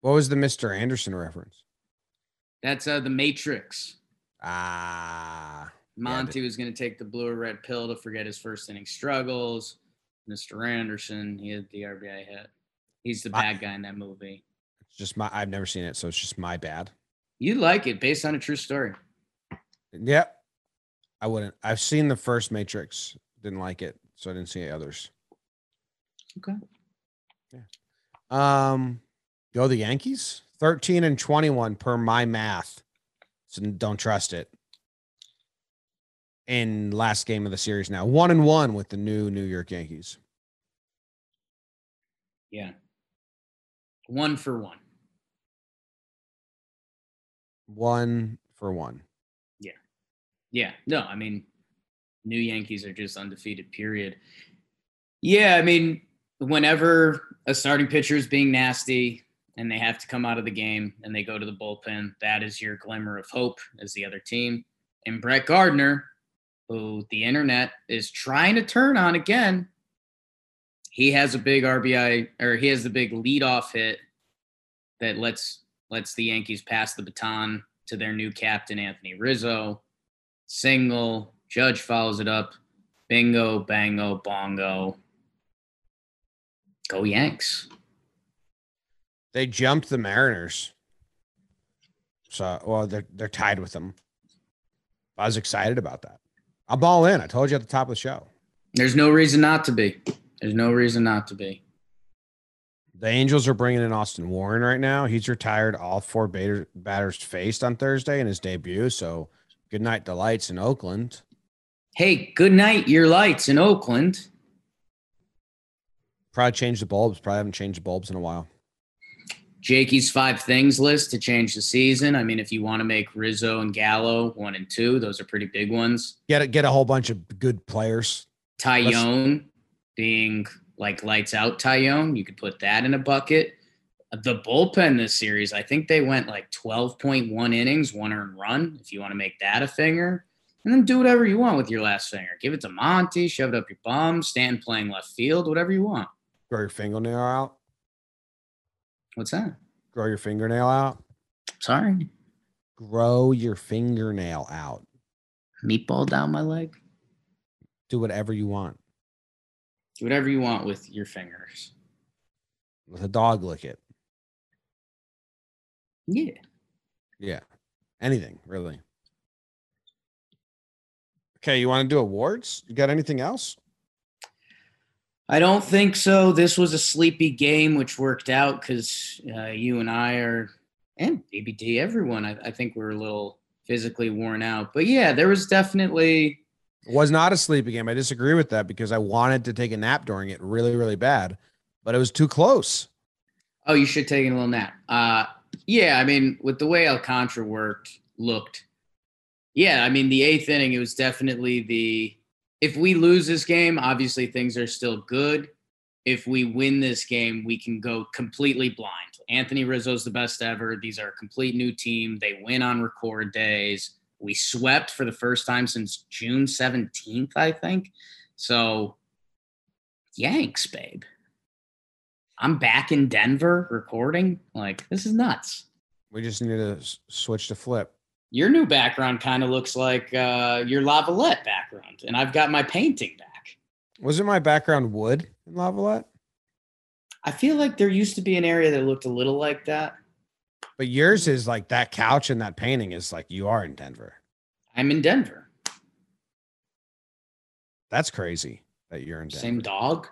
What was the Mr. Anderson reference?
That's uh, the Matrix.
Ah,
Monty was going to take the blue or red pill to forget his first inning struggles. Mr. Anderson, he had the RBI hit. He's the
I-
bad guy in that movie.
it's just my. I've never seen it, so it's just my bad.
You'd like it based on a true story.
Yep. I wouldn't. I've seen the first Matrix. Didn't like it, so I didn't see any others.
Okay. Yeah.
Um, go the Yankees. Thirteen and twenty-one per my math. So don't trust it. In last game of the series now, one and one with the new New York Yankees.
Yeah. One for one.
One for one.
Yeah. Yeah. No, I mean, new Yankees are just undefeated, period. Yeah. I mean, whenever a starting pitcher is being nasty and they have to come out of the game and they go to the bullpen, that is your glimmer of hope as the other team. And Brett Gardner, who the internet is trying to turn on again, he has a big RBI or he has the big leadoff hit that lets lets the Yankees pass the baton to their new captain Anthony Rizzo. Single, Judge follows it up. Bingo, bango, bongo. Go Yanks.
They jumped the Mariners. So, well, they're they're tied with them. I was excited about that. I'm all in. I told you at the top of the show.
There's no reason not to be. There's no reason not to be.
The Angels are bringing in Austin Warren right now. He's retired all four batter, batters faced on Thursday in his debut. So, good night, the lights in Oakland.
Hey, good night, your lights in Oakland.
Probably changed the bulbs. Probably haven't changed the bulbs in a while.
Jakey's five things list to change the season. I mean, if you want to make Rizzo and Gallo one and two, those are pretty big ones.
Get a, get a whole bunch of good players.
Taillon being like lights out Taillon, you could put that in a bucket. The bullpen this series, I think they went like 12.1 innings, one earned run, if you want to make that a finger. And then do whatever you want with your last finger. Give it to Monty, shove it up your bum, stand playing left field, whatever you want.
Grow your fingernail out.
What's that?
Grow your fingernail out.
Sorry.
Grow your fingernail out.
Meatball down my leg.
Do whatever you want.
Do whatever you want with your fingers.
With a dog lick it.
Yeah.
Yeah. Anything, really. Okay, you want to do awards? You got anything else?
I don't think so. This was a sleepy game, which worked out because uh, you and I are, and BBD, everyone, I, I think we're a little physically worn out. But yeah, there was definitely.
Was not a sleepy game. I disagree with that because I wanted to take a nap during it really, really bad, but it was too close.
Oh, you should take a little nap. Uh, yeah, I mean, with the way Alcantara worked, looked, yeah, I mean, the eighth inning, it was definitely the if we lose this game, obviously things are still good. If we win this game, we can go completely blind. Anthony Rizzo's the best ever. These are a complete new team. They win on record days. We swept for the first time since June 17th, I think. So, Yanks, babe. I'm back in Denver recording. Like, this is nuts.
We just need to switch to flip
your new background kind of looks like uh, your Lavallette background, and I've got my painting back.
Wasn't my background wood in Lavallette?
I feel like there used to be an area that looked a little like that.
But yours is like that couch and that painting is like you are in Denver.
I'm in Denver.
That's crazy that you're in Denver.
Same dog?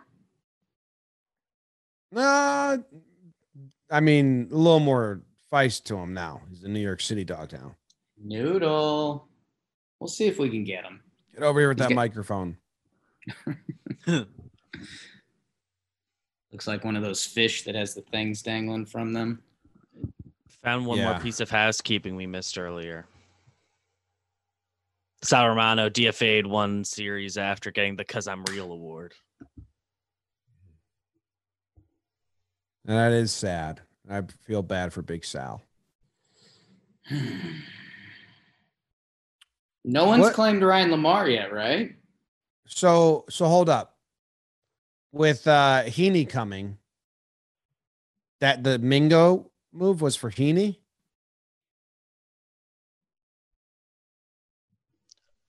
Nah, I mean, a little more feist to him now. He's a New York City dog now.
Noodle. We'll see if we can get him.
Get over here with He's that get- microphone.
Looks like one of those fish that has the things dangling from them.
Found one yeah. more piece of housekeeping we missed earlier. Sal Romano DFA'd one series after getting the Cuz I'm Real award.
That is sad. I feel bad for Big Sal.
No one's what? claimed Ryan LaMarre yet, right?
So so hold up. With uh Heaney coming, that the Mingo move was for Heaney?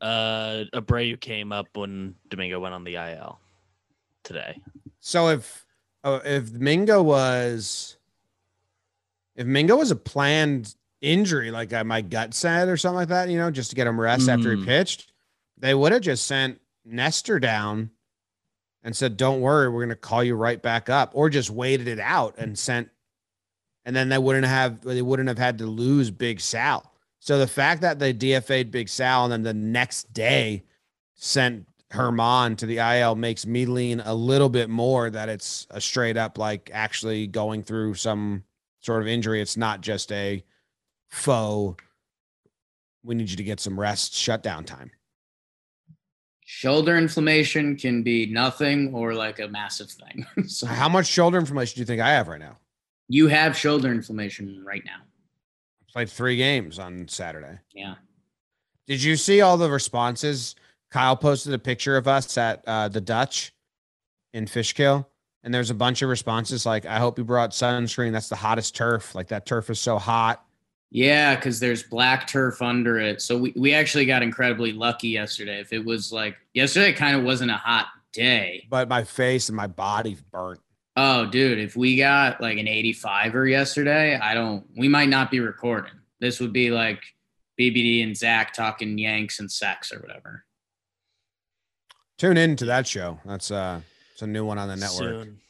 Uh Abreu came up when Domingo went on the IL today.
So if uh, if Mingo was if Mingo was a planned injury, like uh, my gut said, or something like that, you know, just to get him rest mm. after he mm. pitched, they would have just sent Nestor down and said, "Don't worry, we're going to call you right back up," or just waited it out and sent, and then they wouldn't have they wouldn't have had to lose Big Sal. So the fact that they DFA'd Big Sal and then the next day sent Germán to the IL makes me lean a little bit more that it's a straight up like actually going through some sort of injury. It's not just a foe. We need you to get some rest, shutdown time.
Shoulder inflammation can be nothing or like a massive thing. so
How much shoulder inflammation do you think I have right now?
you have shoulder inflammation right now.
I Played three games on Saturday.
Yeah.
Did you see all the responses? Kyle posted a picture of us at uh, the Dutch in Fishkill, and there's a bunch of responses like, "I hope you brought sunscreen. That's the hottest turf. Like that turf is so hot."
Yeah, because there's black turf under it. So we, we actually got incredibly lucky yesterday. If it was like yesterday kind of wasn't a hot day.
But my face and my body burnt.
Oh, dude, if we got like an 85er yesterday, I don't we might not be recording. This would be like BBD and Zach talking Yanks and sex or whatever.
Tune in to that show. That's uh, it's a new one on the network.
Soon.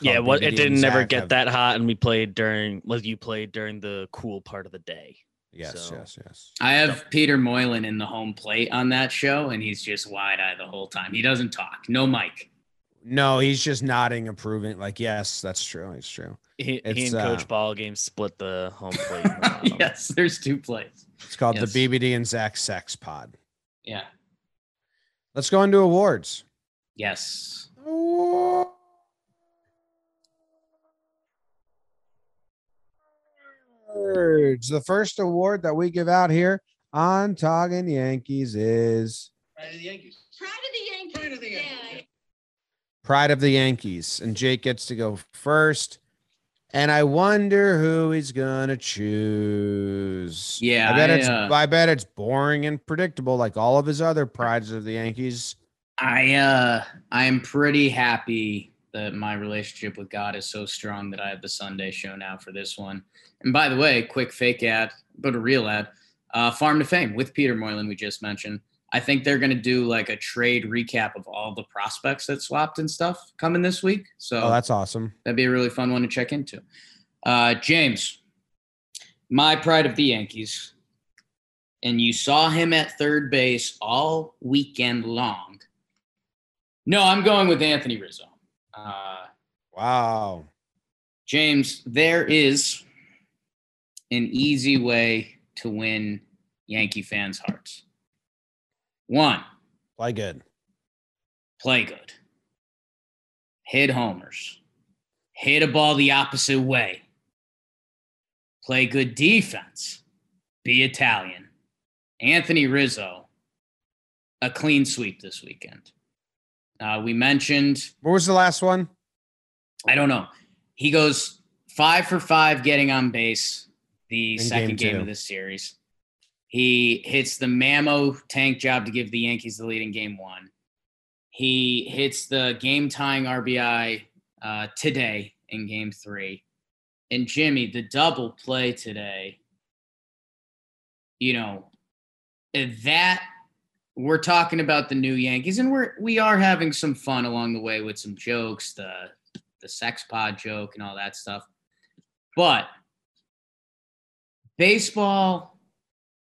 It's
Yeah,
called
what it didn't never get that hot, and we played during. Well, you played during the cool part of the day.
Yes,
so-
yes, yes.
I have Peter Moylan in the home plate on that show, and he's just wide eyed the whole time. He doesn't talk, no mic.
No, he's just nodding, approving. Like, yes, that's true. It's true.
He, he and Coach
uh,
Ball game split the home plate.
yes, there's two plays.
It's called
Yes.
the BBD and Zach Sex Pod.
Yeah.
Let's go into awards.
Yes.
Awards. The first award that we give out here on Talking Yankees is
Pride of the Yankees.
Pride of the Yankees.
Pride of the Yankees.
Yeah.
Pride of the Yankees. And Jake gets to go first. And I wonder who he's gonna choose.
Yeah,
I bet
I,
it's
uh,
I bet it's boring and predictable, like all of his other prides of the Yankees.
I uh I am pretty happy that my relationship with God is so strong that I have the Sunday show now for this one. And by the way, quick fake ad, but a real ad. Uh, Farm to Fame with Peter Moylan, we just mentioned. I think they're going to do like a trade recap of all the prospects that swapped and stuff coming this week. So
Oh, that's awesome.
That'd be a really fun one to check into. Uh, James, my pride of the Yankees, and you saw him at third base all weekend long. No, I'm going with Anthony Rizzo. Uh,
Wow.
James, there is an easy way to win Yankee fans' hearts. One,
Play good.
play good. Hit homers. Hit a ball the opposite way. Play good defense. Be Italian. Anthony Rizzo, a clean sweep this weekend. Uh, we mentioned,
What was the last one?
I don't know, he goes five for five getting on base the
In
second
game
game of this series. He hits the Mammo tank job to give the Yankees the lead in game one. He hits the game tying RBI uh, today in game three. And Jimmy, the double play today, you know, that we're talking about the new Yankees and we're we are having some fun along the way with some jokes, the the sex pod joke and all that stuff. But baseball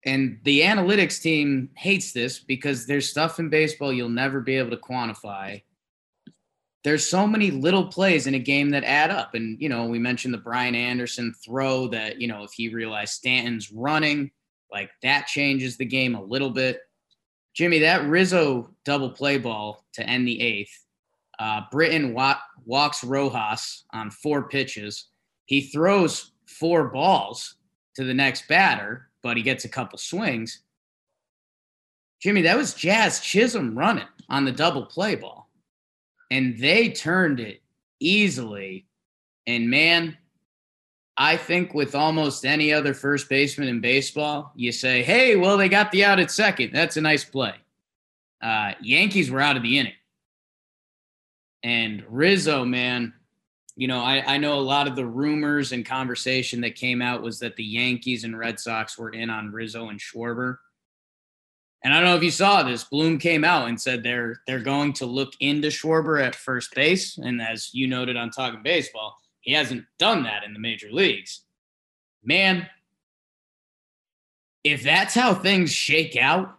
and the analytics team hates this because there's stuff in baseball you'll never be able to quantify. There's so many little plays in a game that add up. And, you know, we mentioned the Brian Anderson throw that, you know, if he realized Stanton's running, like that changes the game a little bit. Jimmy, that Rizzo double play ball to end the eighth. Uh, Britton wa- walks Rojas on four pitches. He throws four balls to the next batter, but he gets a couple swings. Jimmy, that was Jazz Chisholm running on the double play ball. And they turned it easily. And man, I think with almost any other first baseman in baseball, you say, hey, well, they got the out at second. That's a nice play. Uh, Yankees were out of the inning. And Rizzo, man, you know, I, I know a lot of the rumors and conversation that came out was that the Yankees and Red Sox were in on Rizzo and Schwarber. And I don't know if you saw this. Bloom came out and said they're they're going to look into Schwarber at first base. And as you noted on Talking Baseball, he hasn't done that in the major leagues. Man, if that's how things shake out,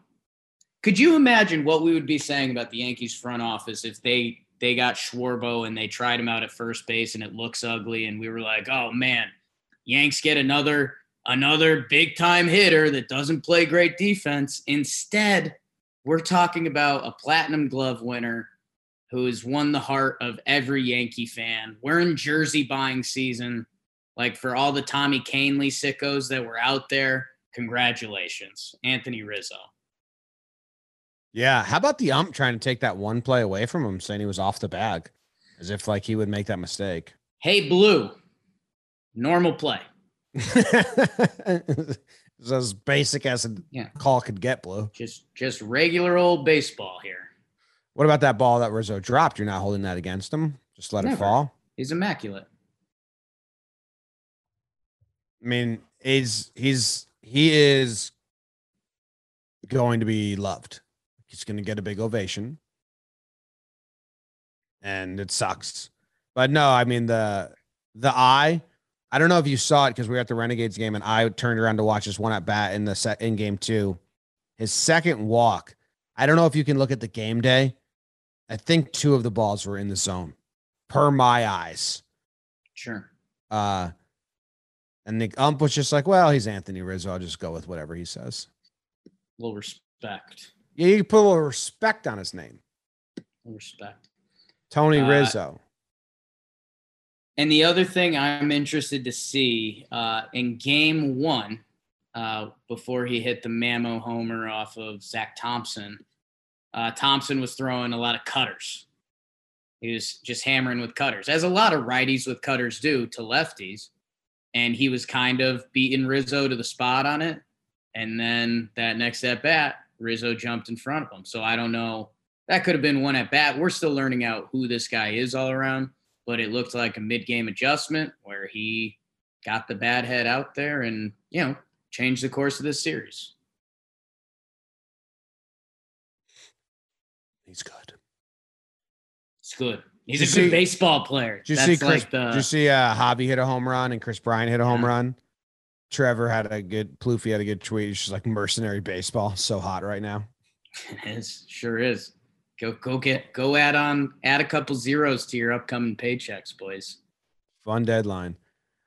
could you imagine what we would be saying about the Yankees front office if they they got Schwarbo and they tried him out at first base and it looks ugly and we were like, "Oh man, Yanks get another another big time hitter that doesn't play great defense." Instead, we're talking about a platinum glove winner who has won the heart of every Yankee fan. We're in jersey buying season. Like for all the Tommy Kahnle sickos that were out there, congratulations, Anthony Rizzo.
Yeah. How about the ump trying to take that one play away from him, saying he was off the bag, as if like he would make that mistake?
Hey, Blue, normal play.
it's as basic as a
Yeah.
call could get, Blue.
Just just regular old baseball here.
What about that ball that Rizzo dropped? You're not holding that against him. Just let it fall.
He's immaculate.
I mean, he's he's he is going to be loved. He's going to get a big ovation, and it sucks. But no, I mean the the eye. I don't know if you saw it because we were at the Renegades game, and I turned around to watch this one at bat in the set in game two. His second walk. I don't know if you can look at the game day. I think two of the balls were in the zone, per my eyes.
Sure.
Uh, and the ump was just like, well, he's Anthony Rizzo. I'll just go with whatever he says.
little respect.
Yeah, you put a little respect on his name.
respect.
Tony
Uh,
Rizzo.
And the other thing I'm interested to see uh, in game one, uh, before he hit the Mammo homer off of Zach Thompson, uh, Thompson was throwing a lot of cutters. He was just hammering with cutters, as a lot of righties with cutters do to lefties. And he was kind of beating Rizzo to the spot on it. And then that next at bat, Rizzo jumped in front of him. So I don't know. That could have been one at bat. We're still learning out who this guy is all around but it looked like a mid-game adjustment where he got the bad head out there and you know changed the course of this series.
He's good.
It's good. He's
Did
a good
see-
baseball player.
Did you
That's
see Chris?
like the
did you see uh, Hobby hit a home run and Kris Bryant hit a home
Yeah.
run? Trevor had a good. Plouffe had a good tweet. He's just like mercenary baseball. So hot right now.
it is, sure is. Go go get go add on add a couple zeros to your upcoming paychecks, boys.
Fun deadline.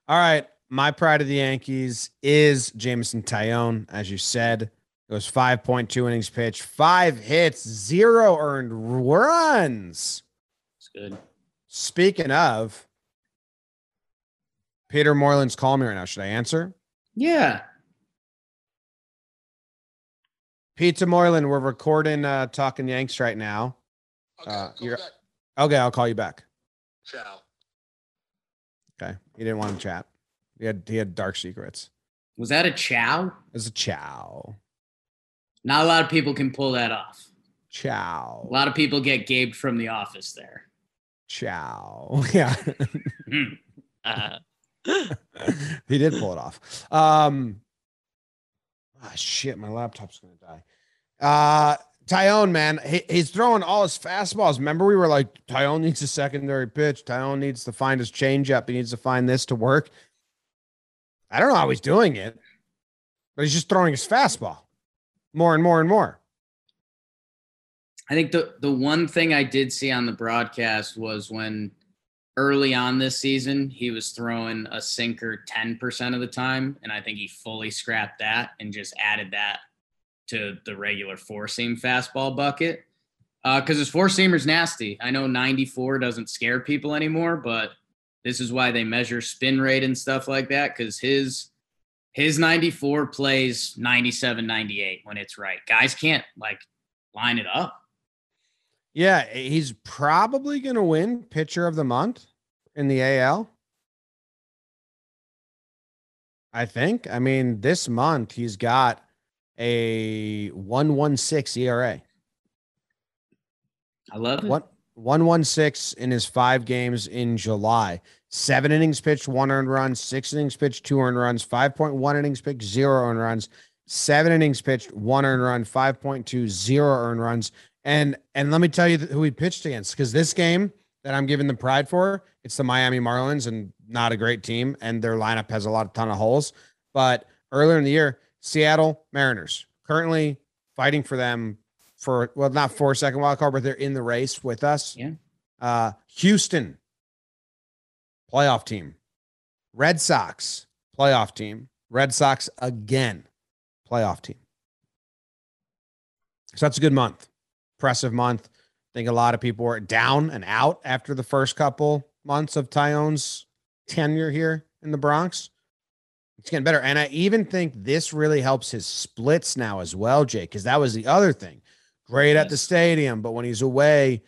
All right. My pride of the Yankees is Jameson Taillon. As you said, it was 5.2 innings pitched, five hits, zero earned runs.
It's good.
Speaking of, Peter Moylan's calling me right now. Should I answer?
Yeah.
Pizza Moylan, we're recording uh Talking Yanks right now.
Okay,
Uh, you're-
back.
Okay, I'll call you back.
Ciao.
Okay. He didn't want to chat. He had he had dark secrets.
Was that a chow?
It's a chow.
Not a lot of people can pull that off.
Chow.
A lot of people get gaped from the office there.
Chow. Yeah.
Hmm.
Uh,
he did pull it off. Um ah, shit, my laptop's gonna die. Uh Taillon, man, he, he's throwing all his fastballs. Remember, we were like, Taillon needs a secondary pitch. Taillon needs to find his changeup. He needs to find this to work. I don't know how he's doing it, but he's just throwing his fastball more and more and more.
I think the the one thing I did see on the broadcast was when early on this season he was throwing a sinker 10% of the time and I think he fully scrapped that and just added that to the regular four seam fastball bucket. Uh, cuz his four seamer's nasty. I know 94 doesn't scare people anymore, but this is why they measure spin rate and stuff like that cuz his his 94 plays 97 98 when it's right. Guys can't like line it up.
Yeah, he's probably going to win pitcher of the month in the AL. I think. I mean, this month he's got a 116 ERA.
I love it.
One 116 in his 5 games in July. 7 innings pitched, 1 earned run, 6 innings pitched, 2 earned runs, 5.1 innings pitched, 0 earned runs, 7 innings pitched, 1 earned run, 5.2 0 earned runs. And and let me tell you who he pitched against because this game that I'm giving the pride for, it's the Miami Marlins and not a great team, and their lineup has a lot of ton of holes. But earlier in the year, Seattle Mariners currently fighting for them for well, not for second wild card, but they're in the race with us.
Yeah.
Uh, Houston playoff team, Red Sox playoff team, Red Sox again playoff team. So that's a good month. Impressive month. I think a lot of people were down and out after the first couple months of Taillon's tenure here in the Bronx. It's getting better. And I even think this really helps his splits now as well, Jake, because that was the other thing. Great at the stadium, but when he's away,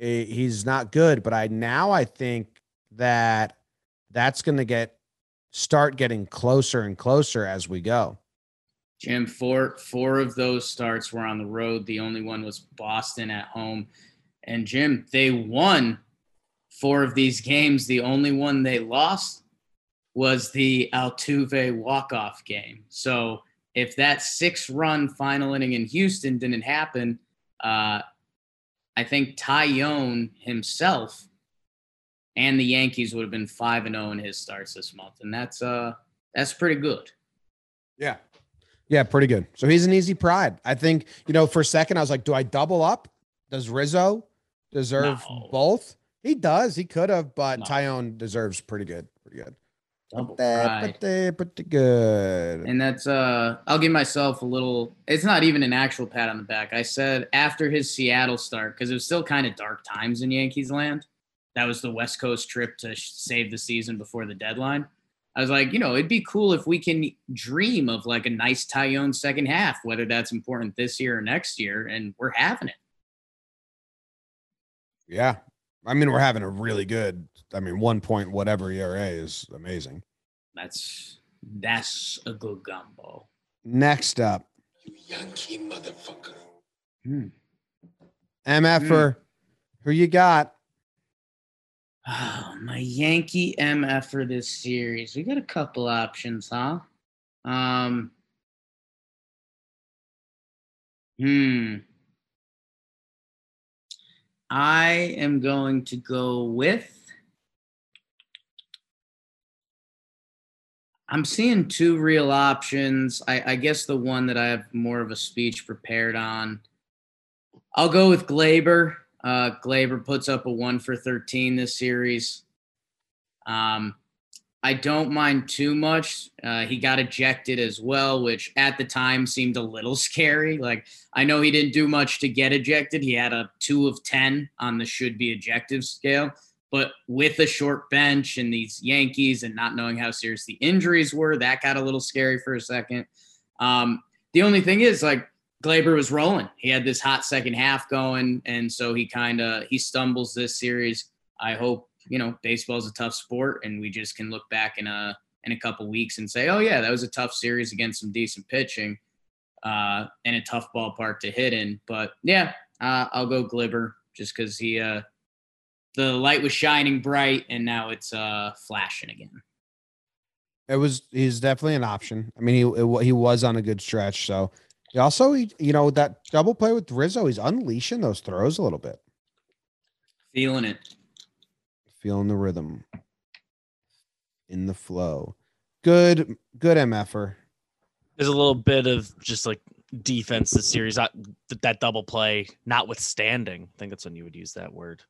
eh, he's not good. But I now I think that that's going to get start getting closer and closer as we go.
Jim, four four of those starts were on the road. The only one was Boston at home. And Jim, they won four of these games. The only one they lost was the Altuve walk-off game. So if that six-run final inning in Houston didn't happen, uh, I think Taillon himself and the Yankees would have been five and zero in his starts this month, and that's uh that's pretty good.
Yeah. Yeah, pretty good. So he's an easy pride. I think, you know, for a second, I was like, do I double up? Does Rizzo deserve
No.
both? He does. He could have, but
No.
Taillon deserves pretty good. Pretty good.
Double
Pretty,
pride.
pretty, pretty good.
And that's uh I'll give myself a little it's not even an actual pat on the back. I said after his Seattle start because it was still kind of dark times in Yankees land. That was the West Coast trip to save the season before the deadline. I was like, you know, it'd be cool if we can dream of like a nice Taillon second half, whether that's important this year or next year, and we're having it.
Yeah. I mean, we're having a really good, I mean, one point whatever ERA is amazing.
That's that's a good gumbo.
Next up, You
Yankee motherfucker.
Hmm.
MFer. Who you got?
Oh, my Yankee MF for this series. We got a couple options, huh? Um. Hmm. I am going to go with. I'm seeing two real options. I, I guess the one that I have more of a speech prepared on. I'll go with Gleyber. Uh, Gleyber puts up a one for 13 this series. Um, I don't mind too much. Uh, he got ejected as well, which at the time seemed a little scary. Like, I know he didn't do much to get ejected. He had a two of 10 on the should be ejective scale. But with a short bench and these Yankees and not knowing how serious the injuries were, that got a little scary for a second. Um, the only thing is, like, Gleyber was rolling. He had this hot second half going, and so he kind of he stumbles this series. I hope you know baseball's a tough sport, and we just can look back in a in a couple weeks and say, oh yeah, that was a tough series against some decent pitching, uh, and a tough ballpark to hit in. But yeah, uh, I'll go Gleyber just because he uh, the light was shining bright, and now it's uh, flashing again.
It was he's definitely an option. I mean, he he was on a good stretch. So also, he, you know, that double play with Rizzo, he's unleashing those throws a little bit,
Feeling it.
feeling the rhythm, in the flow. Good, good mf'er.
There's a little bit of just like defense this series. I, th- that double play, notwithstanding, I think that's when you would use that word.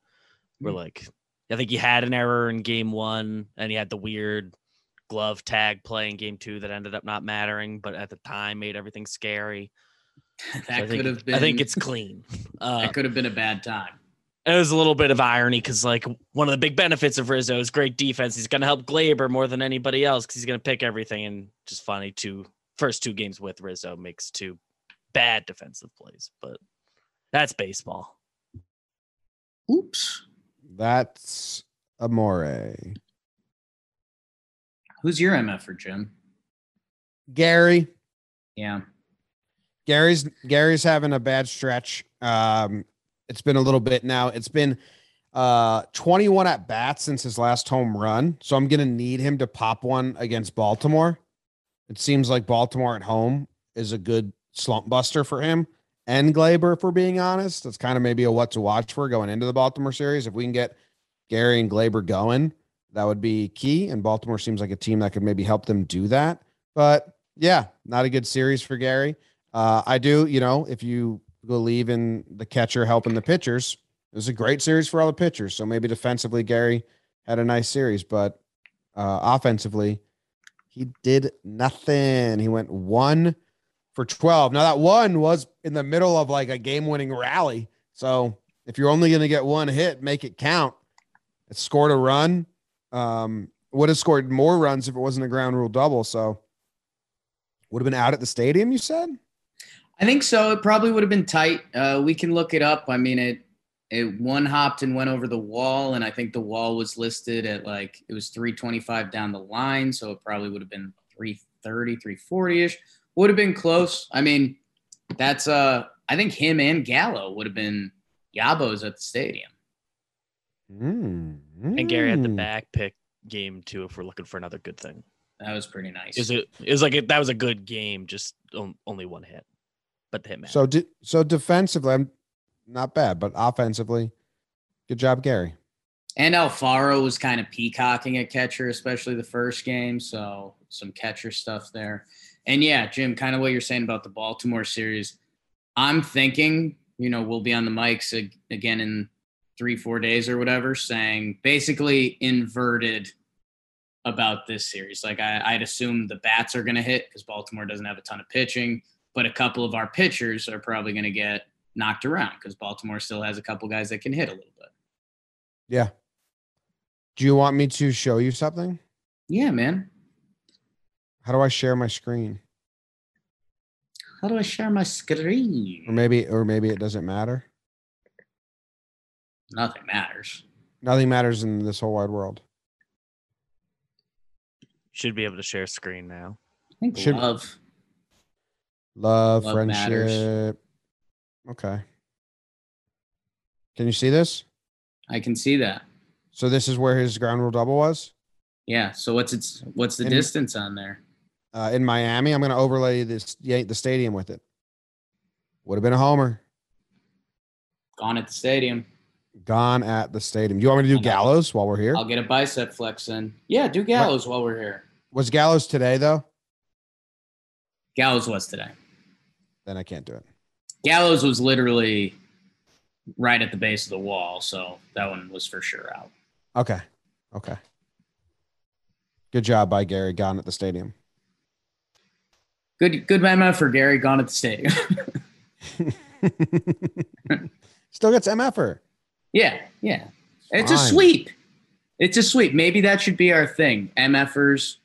Where
Mm.
like, I think he had an error in game one, and he had the weird glove tag play in game two that ended up not mattering, but at the time made everything scary. So
that
I
could have been.
I think it's clean. Uh,
that could have been a bad time.
it was a little bit of irony because like one of the big benefits of Rizzo is great defense. He's going to help Gleyber more than anybody else because he's going to pick everything. And just funny, two first two games with Rizzo makes two bad defensive plays, but that's baseball.
Oops.
That's Amore.
Who's your MF for Jim?
Gary.
Yeah.
Gary's Gary's having a bad stretch. Um, it's been a little bit now. It's been uh 21 at bats since his last home run. So I'm gonna need him to pop one against Baltimore. It seems like Baltimore at home is a good slump buster for him and Gleyber, if we're being honest. That's kind of maybe a what to watch for going into the Baltimore series. If we can get Gary and Gleyber going, that would be key. And Baltimore seems like a team that could maybe help them do that. But yeah, not a good series for Gary. Uh, I do, you know, if you believe in the catcher helping the pitchers, it was a great series for all the pitchers. So maybe defensively, Gary had a nice series, but uh, offensively, he did nothing. He went one for 12. Now that one was in the middle of like a game-winning rally. So if you're only going to get one hit, make it count. It scored a run. Um, would have scored more runs if it wasn't a ground rule double. So would have been out at the stadium. You said.
I think so. It probably would have been tight. Uh, we can look it up. I mean, it it one hopped and went over the wall, and I think the wall was listed at like it was 325 down the line, so it probably would have been 330, 340 ish. Would have been close. I mean, that's uh, I think him and Gallo would have been Yabos at the stadium.
Mm,
And Gary had the
mm.
back pick game too. If we're looking for another good thing,
That was pretty nice.
is it? Is like it, that was a good game. Just on- only one hit, but the hit man.
So de- so defensively, I'm not bad, but offensively, good job, Gary.
And Alfaro was kind of peacocking at catcher, especially the first game. So some catcher stuff there. And yeah, Jim, kind of what you're saying about the Baltimore series. I'm thinking, you know, we'll be on the mics again in three, four days or whatever, saying basically inverted about this series. Like I, I'd assume the bats are going to hit because Baltimore doesn't have a ton of pitching, but a couple of our pitchers are probably going to get knocked around because Baltimore still has a couple guys that can hit a little bit.
Yeah. Do you want me to show you something?
Yeah, man.
How do I share my screen?
How do I share my screen?
Or maybe, or maybe it doesn't matter.
Nothing matters.
Nothing matters in this whole wide world.
Should be able to share screen now.
I think
Should-
love.
Love,
Love matters.
friendship. Okay. Can you see this?
I can see that.
So this is where his ground rule double was
Yeah. So what's its what's the
And-
distance on there?
uh, in Miami. I'm going to overlay this the stadium with it. Would have been a homer.
Gone at the stadium.
Gone at the stadium. You want me to do Gallows while we're here?
I'll get a bicep flex in. Yeah, do Gallows while we're here.
Was Gallows today though?
Gallows was today.
Then I can't do it.
Gallows was literally right at the base of the wall, so that one was for sure out.
Okay. Okay. Good job by Gary. Gone at the stadium.
Good good man for Gary gone at the stadium.
Still gets MFer.
Yeah, yeah. It's a sweep. It's a sweep. Maybe that should be our thing. MFers,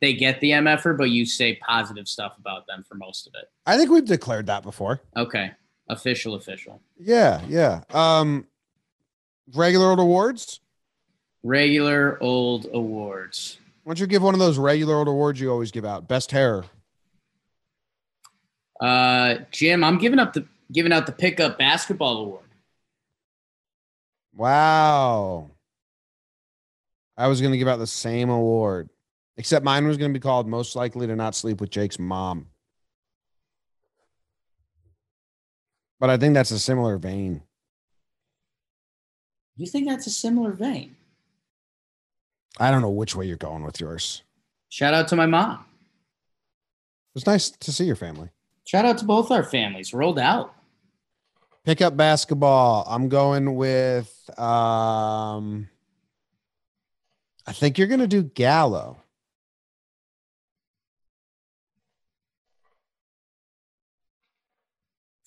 they get the MFer, but you say positive stuff about them for most of it.
I think we've declared that before.
Okay. Official, official.
Yeah, yeah. Um regular old awards.
Regular old awards.
Why don't you give one of those regular old awards you always give out? Best hair.
Uh, Jim, I'm giving up the giving out the pickup basketball award.
Wow. I was gonna give out the same award. Except mine was gonna be called most likely to not sleep with Jake's mom. But I think that's a similar vein.
You think that's a similar vein?
I don't know which way you're going with yours.
Shout out to my mom.
It was nice to see your family.
Shout out to both our families. Rolled out.
Pick up basketball. I'm going with um I think you're gonna do Gallo.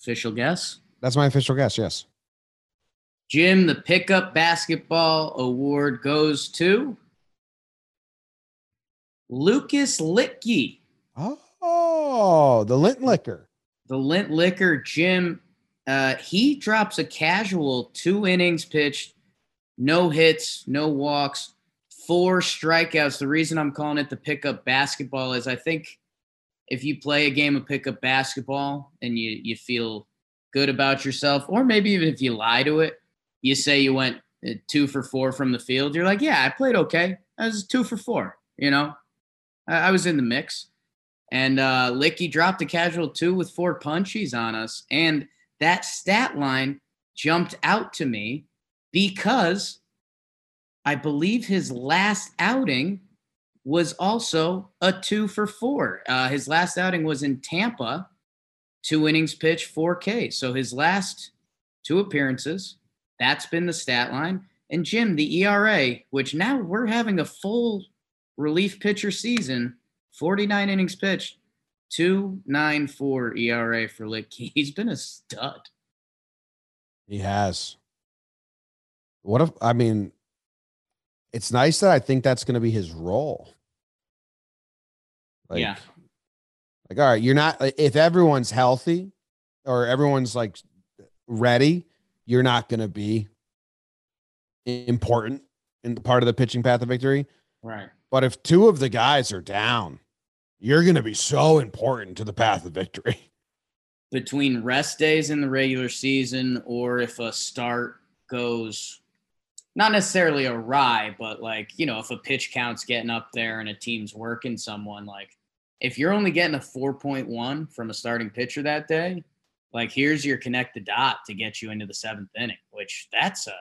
Official guess.
That's my official guess, yes.
Jim, the pickup basketball award goes to Lucas Luetge.
Oh, the lint liquor.
the lint liquor jim uh, he drops a casual two innings pitched no hits no walks four strikeouts. The reason i'm calling it the pickup basketball is i think if you play a game of pickup basketball and you you feel good about yourself or maybe even if you lie to it you say you went uh, two for four from the field you're like yeah i played okay. I was two for four you know? I, I was in the mix. And uh, Licky dropped a casual two with four punchies on us. And that stat line jumped out to me because I believe his last outing was also a two for four. Uh, his last outing was in Tampa, two innings pitched, four K. So his last two appearances, that's been the stat line. And Jim, the ERA, which now we're having a full relief pitcher season, 49 innings pitched, Two nine four ERA for Licky. He's been a stud.
He has. What if I mean it's nice that I think that's going to be his role. Like,
Yeah.
Like, all right, you're not if everyone's healthy or everyone's like ready, you're not going to be important in the part of the pitching path of victory.
Right.
But if two of the guys are down, you're going to be so important to the path of victory.
Between rest days in the regular season, or if a start goes not necessarily awry, but like, you know, if a pitch count's getting up there and a team's working someone, like if you're only getting a 4.1 from a starting pitcher that day, like here's your connect the dot to get you into the seventh inning, which that's a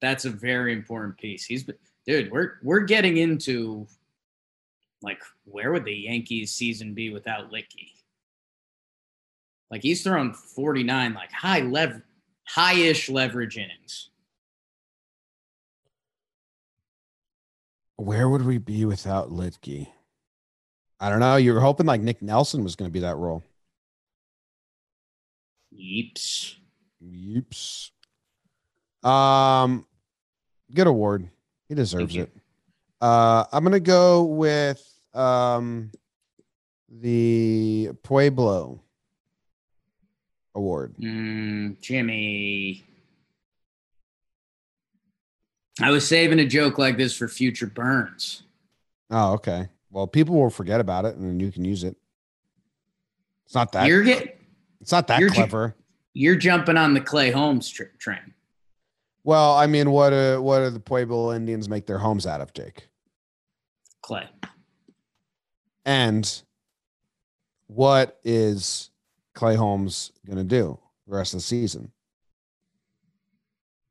that's a very important piece. He's been- dude, we're we're getting into like where would the Yankees season be without Licky? Like he's thrown 49 like high lever high-ish leverage innings.
Where would we be without Luetge? I don't know. You were hoping like Nick Nelson was going to be that role.
Yeeps.
Yeeps. Um, good award. He deserves it. Uh, I'm gonna go with um the Pueblo award.
Mm, Jimmy. I was saving a joke like this for future Burns.
Oh, okay. Well, people will forget about it, and then you can use it. It's not that.
You're get
it's not that
you're ju-
clever.
you're jumping on the Clay Holmes tr- train.
Well, I mean, what uh, what do the Pueblo Indians make their homes out of, Jake?
Clay.
And what is Clay Holmes going to do the rest of the season?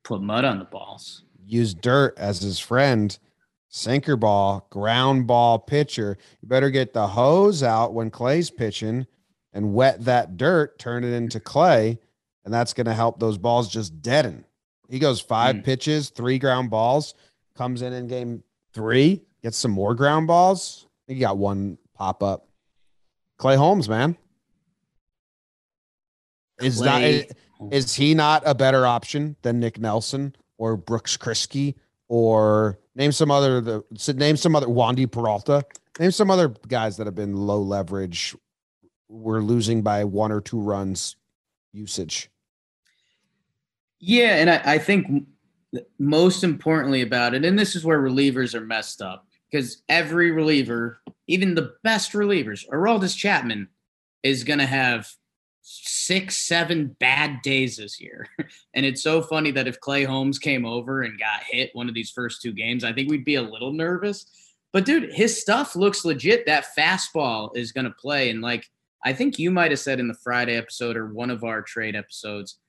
Put mud on the balls.
Use dirt as his friend, sinker ball, ground ball pitcher. You better get the hose out when Clay's pitching and wet that dirt, turn it into clay, and that's going to help those balls just deaden. He goes five
Mm.
pitches, three ground balls, comes in in game three, gets some more ground balls. He got one pop up. Clay Holmes, man. Is not
Clay
is he not a better option than Nick Nelson or Brooks Kriske or name some other the name some other Wandy Peralta? Name some other guys that have been low leverage. We're losing by one or two runs usage.
Yeah, and I, I think most importantly about it, and this is where relievers are messed up because every reliever, even the best relievers, Aroldis Chapman is going to have six, seven bad days this year. And it's so funny that if Clay Holmes came over and got hit one of these first two games, I think we'd be a little nervous. But dude, his stuff looks legit. That fastball is going to play. And like, I think you might have said in the Friday episode or one of our trade episodes,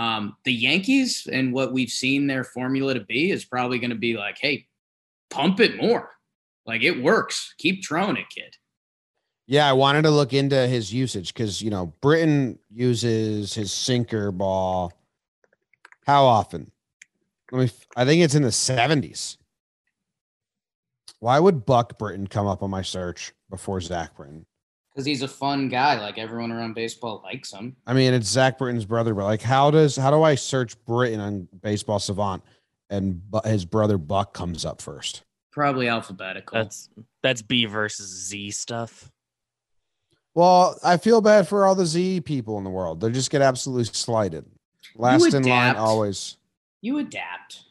um, the Yankees and what we've seen their formula to be is probably going to be like, hey, pump it more. Like it works. Keep throwing it, kid.
Yeah, I wanted to look into his usage because you know Britton uses his sinker ball. How often? Let me. I think it's in the seventies. Why would Buck Britton come up on my search before Zach Britton?
Because he's a fun guy. Like everyone around baseball likes him.
I mean, it's Zach Britton's brother, but like, how does how do I search Britton on Baseball Savant and Bu- his brother Buck comes up first?
Probably alphabetical.
That's that's B versus Z stuff.
Well, I feel bad for all the Z people in the world. They just get absolutely slighted. Last in line, always.
you adapt.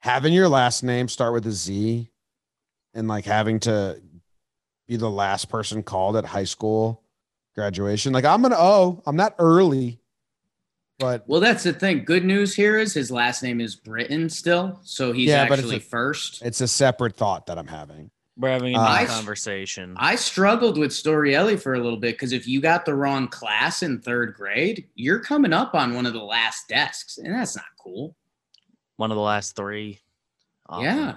having your last name start with a Z and like having to be the last person called at high school graduation. Like I'm an I'm not early, but
Well, that's the thing. Good news here is his last name is Britton still, so he's
Yeah, but it's
actually
a-
first.
it's a separate thought that I'm having.
We're having a
Uh,
new
I-
conversation.
I struggled with Storielli for a little bit because if you got the wrong class in third grade, you're coming up on one of the last desks, and that's not cool.
One of the last three. Awful.
Yeah.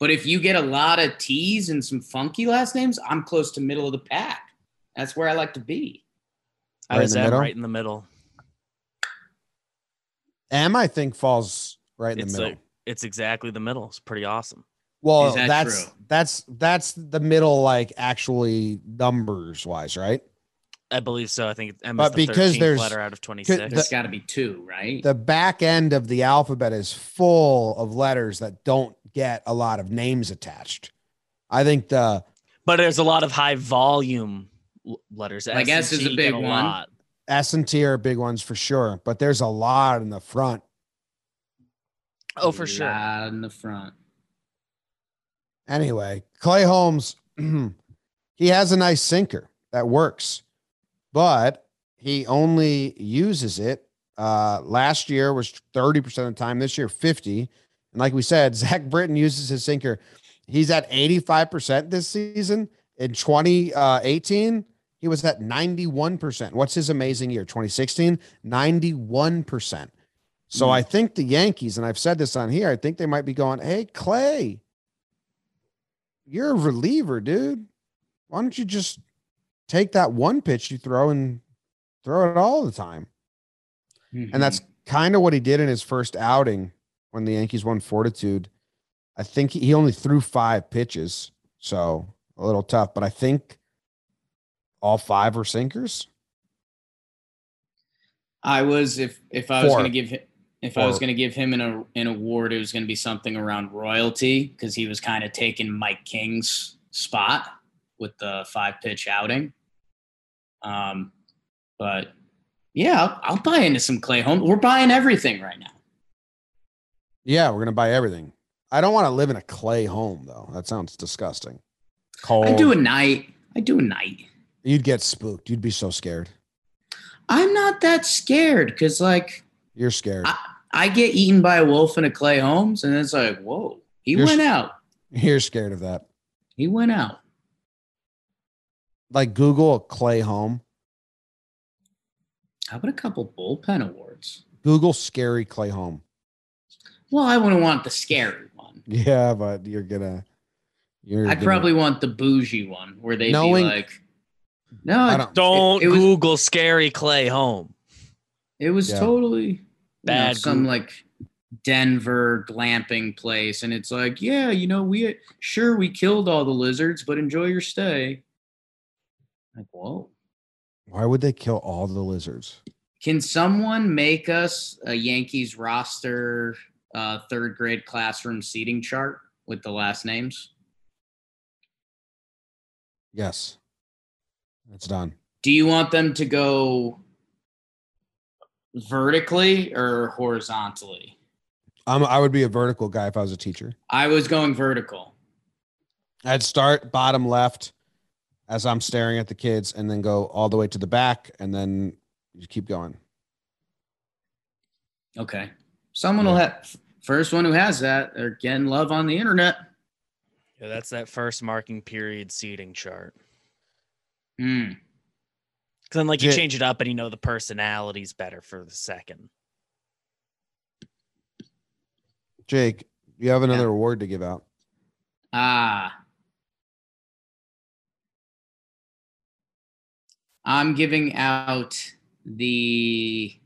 But if you get a lot of T's and some funky last names, I'm close to middle of the pack. That's where I like to be.
I
Right in
was
the
at
middle?
right in the middle.
M I think falls right in
It's
the middle.
like it's exactly the middle. It's pretty awesome.
Well,
that
that's
true?
that's that's the middle, like actually numbers wise, right?
I believe so. I think it's
But
the
because
13th
there's-
letter out of 26.
There's got to be two, right?
The back end of the alphabet is full of letters that don't get a lot of names attached. I think the
but there's a lot of high volume letters.
Like S
and
is a big
get
one.
lot.
S and T are big ones for sure, but there's a lot in the front.
Oh, for sure.
Lot in the front.
Anyway, Clay Holmes, he has a nice sinker that works, but he only uses it. Uh, last year was 30% of the time, this year 50. And like we said, Zach Britton uses his sinker. He's at 85% this season. In 2018, he was at 91%. What's his amazing year? 2016, 91%. So
Hmm.
I think the Yankees, and I've said this on here, I think they might be going, hey, Clay, you're a reliever, dude. Why don't you just take that one pitch you throw and throw it all the time? And that's kind of what he did in his first outing when the Yankees won Fortitude. I think he, only threw five pitches, so a little tough, but I think all five were sinkers.
I was if if I was going to give him if I was going to give him an an award, it was going to be something around royalty because he was kind of taking Mike King's spot with the five pitch outing. Um, but yeah, I'll, I'll buy into some Clay Holmes. We're buying everything right now.
Yeah, we're gonna buy everything. I don't want to live in a clay home though. That sounds disgusting. Cold.
I do a night. I do a night.
You'd get spooked. You'd be so scared.
I'm not that scared because like
You're scared.
I, I get eaten by a wolf in a Clay Holmes, and it's like, whoa, he
You're
went out.
You're scared of that.
He went out.
Like Google a clay home.
How about a couple bullpen awards?
Google scary clay home.
Well, I wouldn't want the scary one.
Yeah, but you're gonna. You're.
I'd
gonna-
probably want the bougie one where they'd
Knowing-
be like, no,
I don't-
Don't
it was-
Google scary Clay home.
it was
Yeah.
totally you know, some like Denver glamping place. And it's like, yeah, you know, we sure we killed all the lizards, but enjoy your stay. Like, whoa.
Why would they kill all the lizards?
Can someone make us a Yankees roster uh, third grade classroom seating chart with the last names?
Yes. It's done.
Do you want them to go vertically or horizontally?
I'm, I would be a vertical guy if I was a teacher.
I was going vertical.
I'd start bottom left as I'm staring at the kids and then go all the way to the back and then you keep going.
Okay. Someone will have first one who has that. They're getting love on the internet.
Yeah, that's that first marking period seating chart.
Hmm.
Because then, like, you
Ja-
change it up and you know the personality's better for the second.
Jake, you have another award to give out.
Ah. I'm giving out the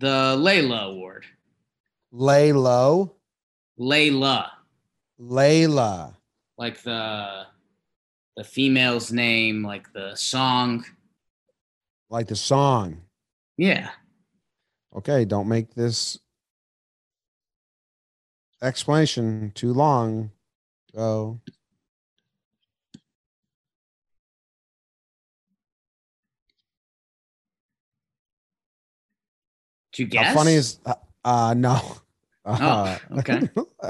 the Layla Award.
Lay low.
Layla,
Layla.
like the the female's name, like the song.
Like the song.
Yeah.
Okay, don't make this explanation too long. Go.
You guess?
How funny is uh, uh no. Uh,
okay.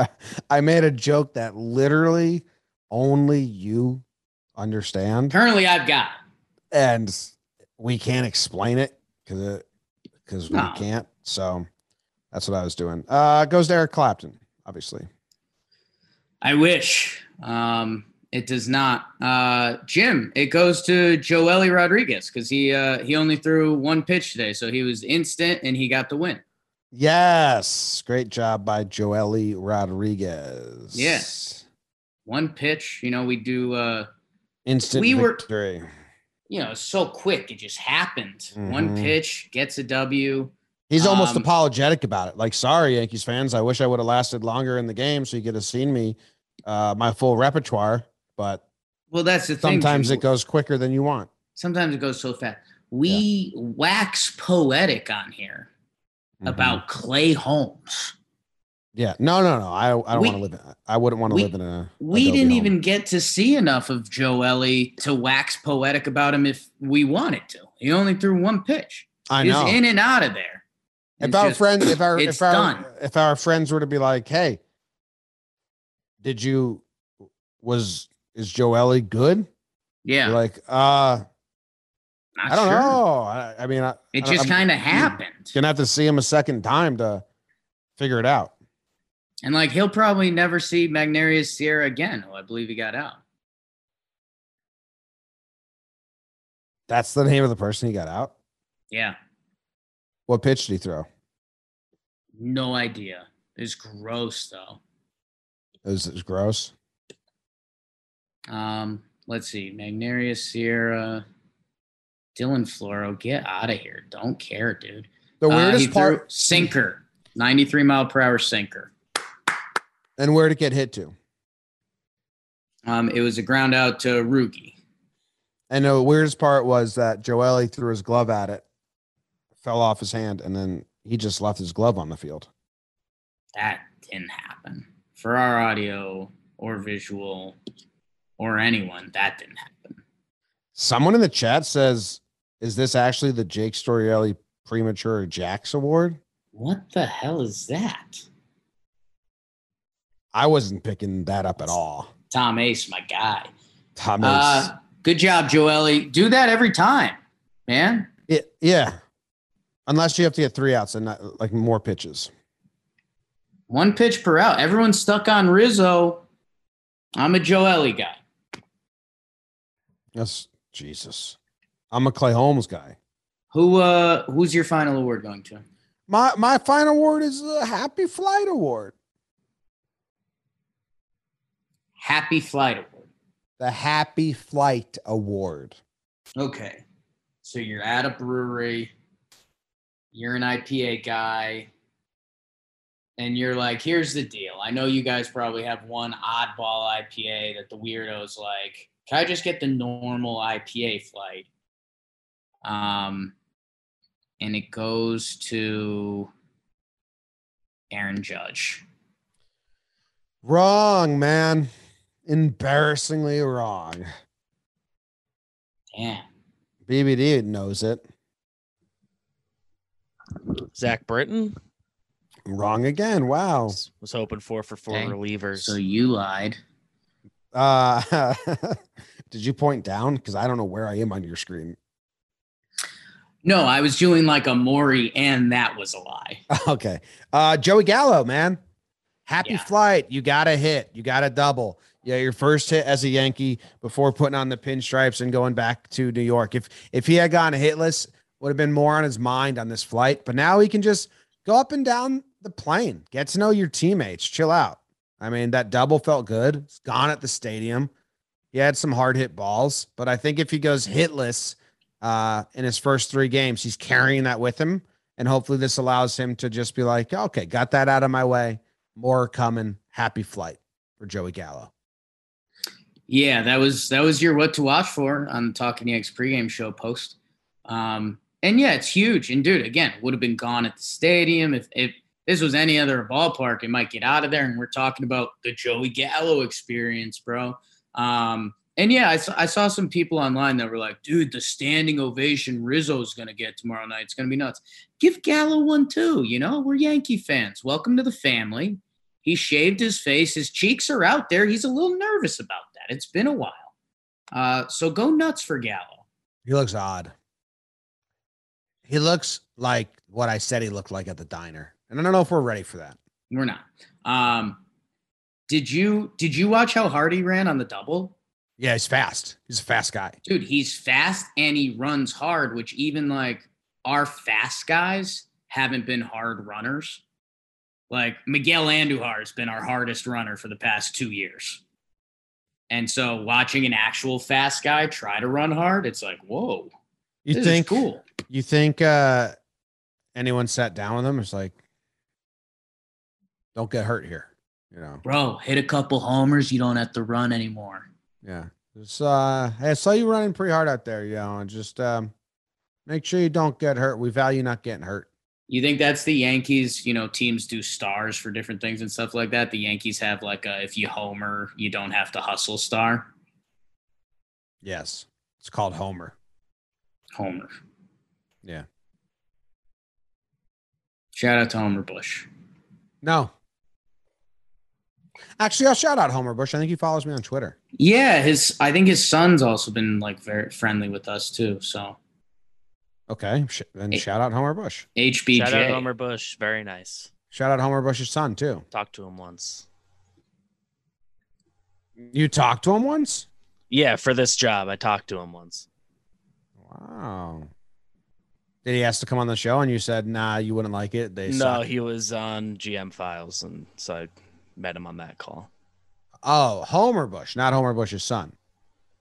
I made a joke that literally only you understand
Currently, I've got.
and we can't explain it because it because we
No.
can't. So that's what I was doing. Uh goes to Eric Clapton, obviously.
I wish. Um, it does not. Uh, Jim, it goes to Joely Rodriguez because he uh, he only threw one pitch today, so he was instant and he got the win.
Yes. Great job by Joely Rodriguez.
Yes. One pitch. You know, we do. Uh,
Instant
We were-
victory.
you know, so quick. It just happened. One
Mhm.
pitch gets a W.
He's almost
Um,
apologetic about it. Like, sorry, Yankees fans. I wish I would have lasted longer in the game so you could have seen me, uh, my full repertoire. But
Well, that's the thing.
sometimes
Jim.
it goes quicker than you want.
Sometimes it goes so fast. We wax poetic on here
Mhm.
about Clay Holmes.
yeah, no, no, no. I, I don't want to live. In, I wouldn't want to live in a.
We
Adobe
didn't
home.
even get to see enough of Joely to wax poetic about him if we wanted to. He only threw one pitch.
I know.
was in and out of there.
if our
just-
friends, if our
it's
if our
done.
if our friends were to be like, hey, did you was is Joely good?
yeah,
You're like, uh,
not
I don't
sure.
know. I, I mean, I,
It
I
just kind of happened.
Gonna have to see him a second time to figure it out.
And like he'll probably never see Magneuris Sierra again, who I believe he got out.
That's the name of the person he got out.
Yeah,
What pitch did he throw?
no idea. It's gross though.
It was, it was gross.
Um, let's see. Magneuris Sierra, Dylan Floro, get out of here. Don't care, dude.
The
Uh,
weirdest
threw
part,
sinker, 93 mile per hour sinker.
and where to get hit to.
Um, it was a ground out to Rugi.
And the weirdest part was that Joely threw his glove at it, fell off his hand, and then he just left his glove on the field.
That didn't happen. For our audio or visual or anyone, that didn't happen.
Someone in the chat says, "Is this actually the Jake Storielli Premature Jacks Award?"
What the hell is that?
I wasn't picking that up at all.
Tom Ace, my guy.
Tom
Uh, good job, Joely. Do that every time, man.
It, yeah. Unless you have to get three outs and not like more pitches.
One pitch per out. Everyone's stuck on Rizzo. I'm a Joely guy.
That's Jesus. I'm a Clay Holmes guy.
Who uh who's your final award going to?
My my final award is a Happy Flight Award.
Happy Flight Award.
The Happy Flight Award.
Okay. So you're at a brewery, you're an IPA guy, and you're like, here's the deal. I know you guys probably have one oddball IPA that the weirdos like. Can I just get the normal IPA flight? Um, and it goes to Aaron Judge.
Wrong, man. Embarrassingly wrong.
Damn.
BBD knows it.
Zach Britton
Wrong again. Wow.
was was hoping for for four
Okay.
relievers.
So you lied.
Uh, did you point down? Because I don't know where I am on your screen.
No, I was doing like a Maury, and that was a lie.
Okay. Uh, Joey Gallo, man. Happy
Yeah.
flight. You got to hit. You got to double. Yeah, your first hit as a Yankee before putting on the pinstripes and going back to New York. If if he had gone hitless, would have been more on his mind on this flight. But now he can just go up and down the plane, get to know your teammates, chill out. I mean, that double felt good. It's gone at the stadium. He had some hard hit balls, but I think if he goes hitless uh, in his first three games, he's carrying that with him. And hopefully this allows him to just be like, okay, got that out of my way. More coming. Happy flight for Joey Gallo.
Yeah, that was that was your what to watch for on the Talking Yanks pregame show post. Um, and yeah, it's huge. And dude, again, would have been gone at the stadium if if this was any other ballpark. It might get out of there. And we're talking about the Joey Gallo experience, bro. Um, and yeah, I saw, I saw some people online that were like, dude, the standing ovation Rizzo's gonna get tomorrow night. It's gonna be nuts. Give Gallo one too. You know, we're Yankee fans. Welcome to the family. He shaved his face. His cheeks are out there. He's a little nervous about that. It's been a while. Uh, so go nuts for Gallo.
He looks odd. He looks like what I said he looked like at the diner. And I don't know if we're ready for that.
We're not. Um, did you did you watch how hard he ran on the double?
Yeah, he's fast. He's a fast guy.
Dude, he's fast and he runs hard, which even like our fast guys haven't been hard runners. Like Miguel Andujar has been our hardest runner for the past two years. And so watching an actual fast guy try to run hard, it's like, whoa,
You think
cool.
you think uh anyone sat down with him, it's like, don't get hurt here. You know.
Bro, hit a couple homers. You don't have to run anymore.
Yeah. Just uh I saw you running pretty hard out there, you know, and just um make sure you don't get hurt. We value not getting hurt.
You think that's the Yankees? You know, teams do stars for different things and stuff like that. The Yankees have like a if you homer, you don't have to hustle star.
Yes. It's called Homer.
Homer.
Yeah.
Shout out to Homer Bush.
No. Actually, I'll shout out Homer Bush. I think he follows me on Twitter.
Yeah, his I think his son's also been like very friendly with us too. So
Okay. Sh- then shout out Homer Bush.
HBJ.
Shout out Homer Bush. Very nice.
Shout out Homer Bush's son too.
Talked to him once.
You talked to him once?
Yeah, for this job, I talked to him once.
Wow. Did he ask to come on the show and you said, nah, you wouldn't like it? They
no,
suck?
he was on GM Files, and so I met him on that call.
Oh, Homer Bush, not Homer Bush's son.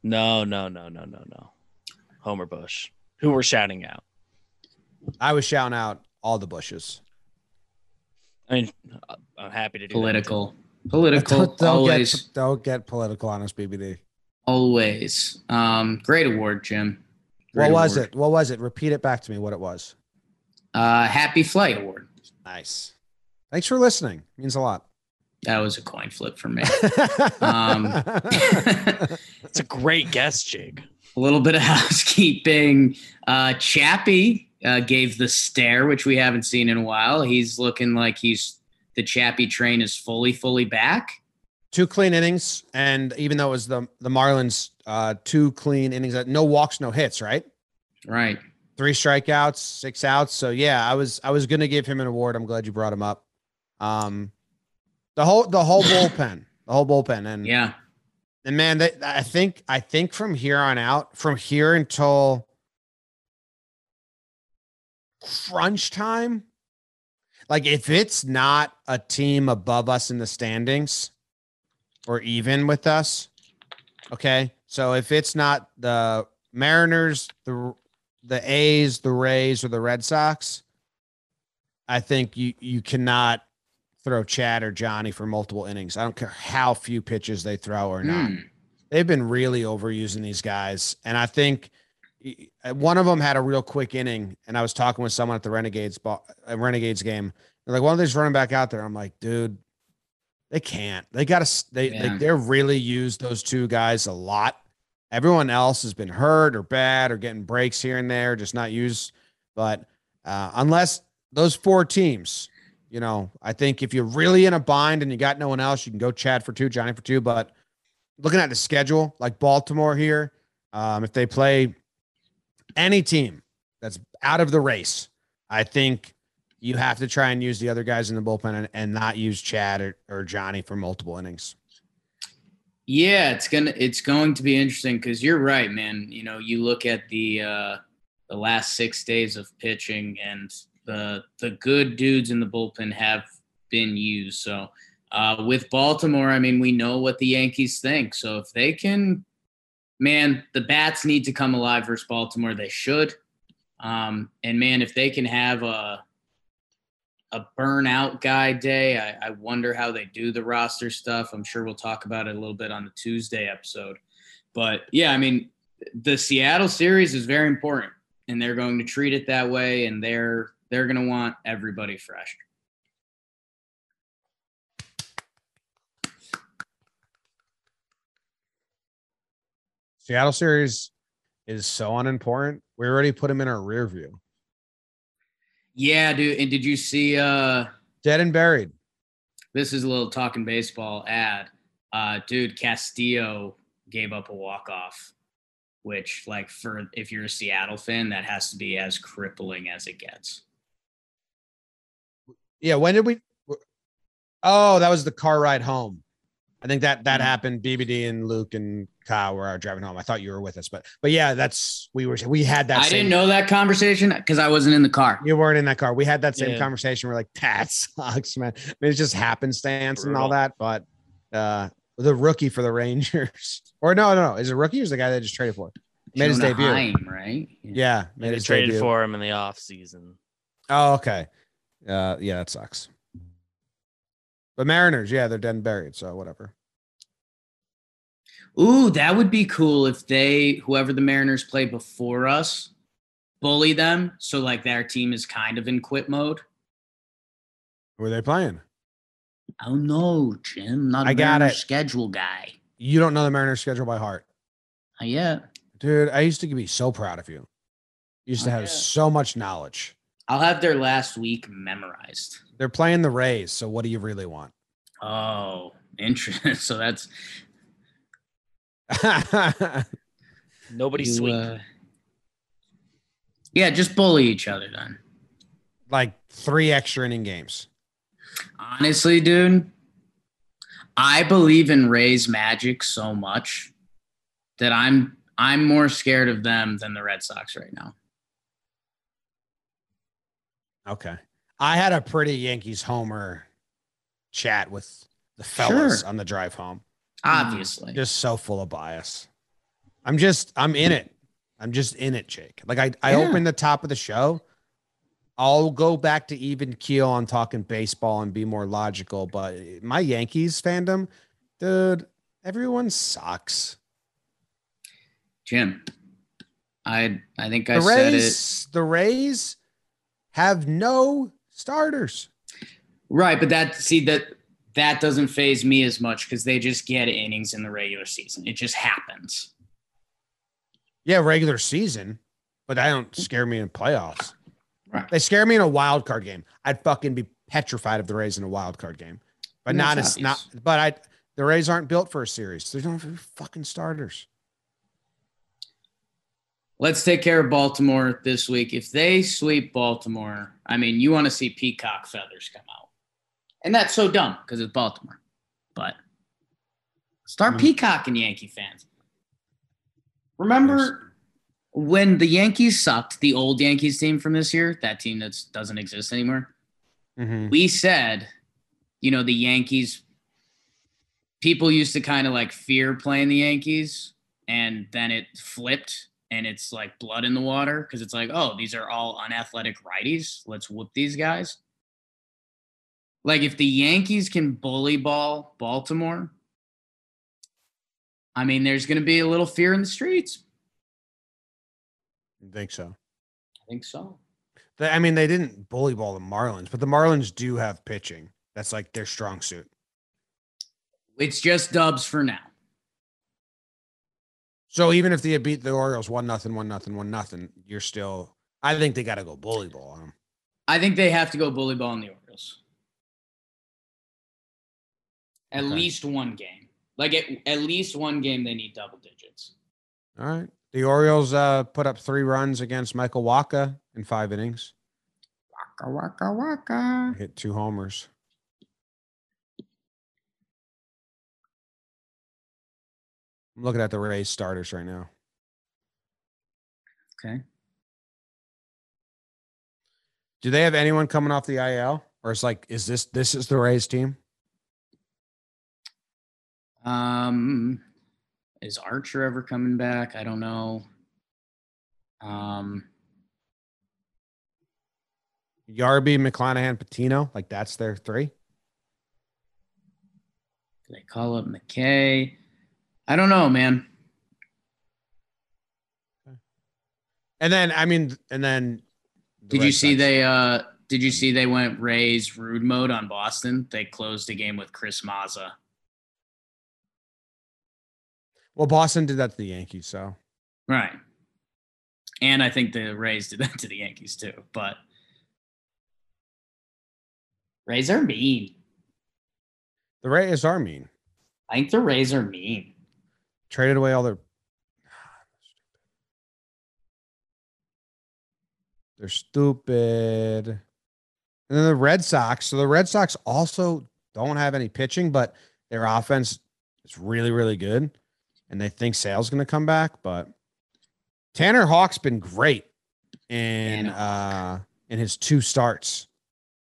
No, no, no, no, no, no. Homer Bush, who we're shouting out.
I was shouting out all the Bushes.
I mean, uh, I'm happy to do that,
political. Political.
Don't, don't
always.
get don't get political on us, BBD.
Always. Um, great award, Jim.
What was
award.
it? What was it? Repeat it back to me. What it was.
Uh, Happy Flight Award.
Nice. Thanks for listening. Means a lot.
That was a coin flip for me. Um,
It's a great guess, Jig.
a little bit of housekeeping. Uh, Chappie uh, gave the stare, which we haven't seen in a while. He's looking like he's the Chappie train is fully, fully back.
two clean innings, and even though it was the the Marlins, uh, two clean innings, uh, no walks, no hits, right?
Right.
Three strikeouts, six outs. So yeah, I was I was gonna give him an award. I'm glad you brought him up. Um, the whole the whole bullpen, the whole bullpen, and
Yeah.
and man, I think I think from here on out, from here until crunch time, like if it's not a team above us in the standings or even with us, okay. So if it's not the Mariners, the the A's, the Rays, or the Red Sox, I think you you cannot throw Chad or Johnny for multiple innings. I don't care how few pitches they throw or not
Hmm.
they've been really overusing these guys. And I think one of them had a real quick inning. And I was talking with someone at the Renegades ball, uh, Renegades game. They're like, one of these running back out there. I'm like, dude, they can't. They got to. They
Yeah.
like they're really used those two guys a lot. Everyone else has been hurt or bad or getting breaks here and there, just not used. But uh, unless those four teams, you know, I think if you're really in a bind and you got no one else, you can go Chad for two, Johnny for two. But looking at the schedule, like Baltimore here, um, if they play any team that's out of the race, I think you have to try and use the other guys in the bullpen and, and not use Chad or, or Johnny for multiple innings.
Yeah, it's gonna it's going to be interesting because you're right, man. You know, you look at the uh the last six days of pitching and the the good dudes in the bullpen have been used. So uh with Baltimore, I mean, we know what the Yankees think. So if they can man, the bats need to come alive versus Baltimore. They should. Um, and man, if they can have a a burnout guy day, I, I wonder how they do the roster stuff. I'm sure we'll talk about it a little bit on the Tuesday episode. But yeah, I mean, the Seattle series is very important, and they're going to treat it that way, and they're they're going to want everybody fresh.
Seattle series is so unimportant. We already put him in our rear view,
Yeah, dude. And did you see? uh
dead and buried.
This is a little talking baseball ad. Uh, dude, Castillo gave up a walk off, which, like, for if you're a Seattle fan, that has to be as crippling as it gets.
Yeah. When did we? Oh, that was the car ride home. I think that that
Mhm.
happened. BBD and Luke and Kyle were driving home. I thought you were with us, but but yeah, that's we were we had that.
I
same,
didn't know that conversation because I wasn't in the car.
you weren't in that car. We had that same
Yeah.
conversation. We're like, that sucks, man. I mean, it's just happenstance and all that. But uh the rookie for the Rangers, or no, no, no, is it rookie or is the guy they just traded for? Made his debut.
Heim, right?
Yeah,
And
made
they
his
traded
debut.
for him in the off season.
Oh, okay. Uh, yeah, that sucks. But Mariners, yeah, they're dead and buried. So whatever.
Ooh, that would be cool if they, whoever the Mariners play before us, bully them. So like their team is kind of in quit mode.
Who are they playing?
I don't know, Jim. Not a
I got
Mariners
it.
schedule guy.
You don't know the Mariners schedule by heart.
Not yet.
Dude, I used to be so proud of you. You used to have
yeah.
so much knowledge.
I'll have their last week memorized.
They're playing the Rays, so what do you really want?
Oh, interesting. So that's
Nobody
you,
sweep.
uh, yeah, just bully each other then.
like three extra inning games.
Honestly, dude, I believe in Ray's magic so much that I'm I'm more scared of them than the Red Sox right now.
Okay. I had a pretty Yankees homer chat with the fellas
Sure.
on the drive home.
Obviously.
Just so full of bias. I'm just I'm in it. I'm just in it, Jake. Like I I
Yeah.
opened the top of the show. I'll go back to even keel on talking baseball and be more logical, but my Yankees fandom, dude, everyone sucks.
Jim, I I think I
The
said it.
The Rays have no starters.
Right, but that see that that doesn't phase me as much because they just get innings in the regular season. It just happens.
Yeah, regular season, but that don't scare me in playoffs.
Right.
They scare me in a wild card game. I'd fucking be petrified of the Rays in a wild card game. But
And
not as not but I the Rays aren't built for a series. They don't have fucking starters.
Let's take care of Baltimore this week. If they sweep Baltimore, I mean, you want to see peacock feathers come out. And that's so dumb because it's Baltimore. But start
Mhm.
peacocking, Yankee fans. Remember when the Yankees sucked, the old Yankees team from this year, that team that doesn't exist anymore?
Mhm.
we said, you know, the Yankees, people used to kind of like fear playing the Yankees, and then it flipped and it's like blood in the water because it's like, oh, these are all unathletic righties. Let's whoop these guys. Like, if the Yankees can bully ball Baltimore, I mean, there's going to be a little fear in the streets.
I think so.
I think so.
I mean, they didn't bully ball the Marlins, but the Marlins do have pitching. That's like their strong suit.
It's just dubs for now.
So even if they had beat the Orioles one nothing, one nothing, one nothing, you're still. I think they got to go bully ball on them.
I think they have to go bully ball on the Orioles. At
Okay.
least one game. Like at, at least one game they need double digits.
All right. The Orioles uh, put up three runs against Michael Wacha in five innings.
Waka waka waka.
Hit two homers. I'm looking at the Rays starters right now.
Okay.
Do they have anyone coming off the IL? Or it's like, is this this is the Rays team?
Um is Archer ever coming back? I don't know. Um
Yarby, McClanahan, Patino, like that's their three.
do they call up McKay? I don't know, man.
And then I mean, and then the
Did
Red
you see
Sox.
they uh did you see they went Rays rude mode on Boston? They closed the game with Chris Mazza.
Well, Boston did that to the Yankees, so
Right. And I think the Rays did that to the Yankees too. But Rays are mean.
the Rays are mean.
I think the Rays are mean.
Traded away all their. They're stupid. And then the Red Sox. So the Red Sox also don't have any pitching, but their offense is really, really good. And they think Sale's going to come back, but Tanner Houck's been great in uh in his two starts.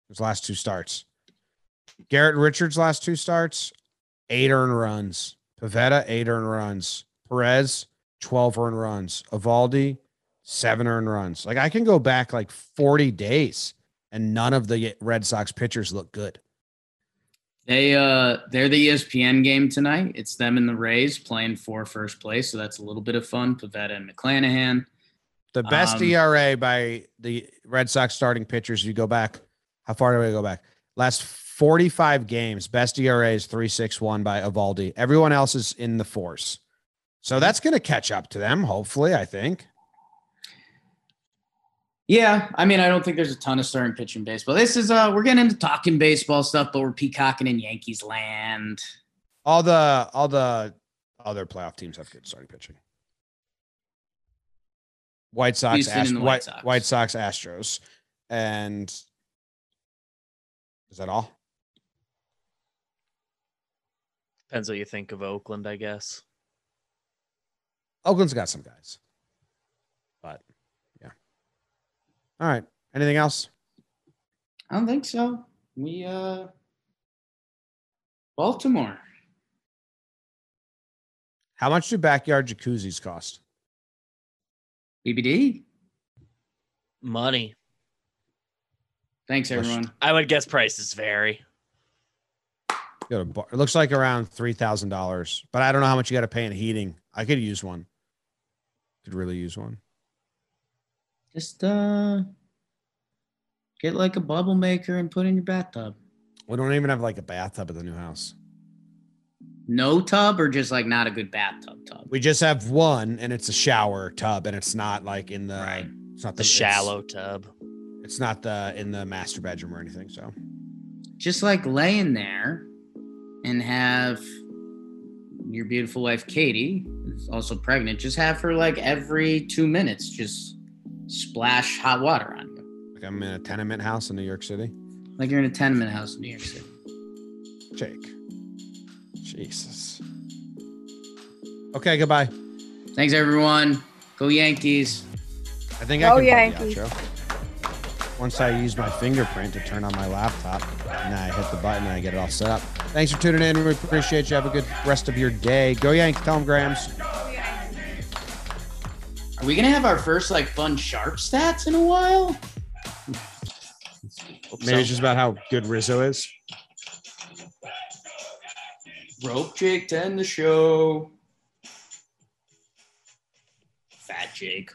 His last two starts. Garrett Richards' last two starts, eight earned runs. Pivetta, eight earned runs. Perez, 12 earned runs. Eovaldi, seven earned runs. Like I can go back like 40 days and none of the Red Sox pitchers look good.
They uh they're the ESPN game tonight. It's them and the Rays playing for first place, so that's a little bit of fun. Pivetta and McClanahan.
The best
Um,
ERA by the Red Sox starting pitchers. You go back. How far do we go back? Last 45 games, best ERA is 361 by Eovaldi. Everyone else is in the force. So that's going to catch up to them, hopefully, I think.
Yeah, I mean, I don't think there's a ton of starting pitching baseball. This is uh we're getting into talking baseball stuff, but we're peacocking in Yankees land.
All the all the other playoff teams have good starting pitching. White Sox, Ast- White,
White Sox.
White Sox, Astros, and is that all?
Depends what you think of Oakland, I guess.
Oakland's got some guys, but yeah. All right. Anything else?
I don't think so. We uh Baltimore.
How much do backyard jacuzzis cost?
BBD.
Money.
Thanks everyone.
I would guess prices vary.
Go to bar- It looks like around three thousand dollars, but I don't know how much you got to pay in heating. I could use one. Could really use one.
Just uh get like a bubble maker and put in your bathtub.
We don't even have like a bathtub at the new house.
No tub or just like not a good bathtub tub.
We just have one, and it's a shower tub, and it's not like in the.
Right.
It's not
The
it's-
shallow tub.
It's not the in the master bedroom or anything. So
just like laying there and have your beautiful wife Katie, who's also pregnant, just have her like every two minutes just splash hot water on you.
like I'm in a tenement house in New York City.
Like you're in a tenement house in New York City.
Jake. Jesus. Okay, goodbye.
Thanks everyone. Go Yankees.
I think
Go
I can
Yankees.
Play the outro. Once I use my fingerprint to turn on my laptop, and I hit the button and I get it all set up. Thanks for tuning in. We appreciate you. Have a good rest of your day. Go Yanks. Tell them Grams.
Are we gonna have our first like fun sharp stats in a while?
Maybe it's just about how good Rizzo is.
Rope Jake to end the show. Fat Jake.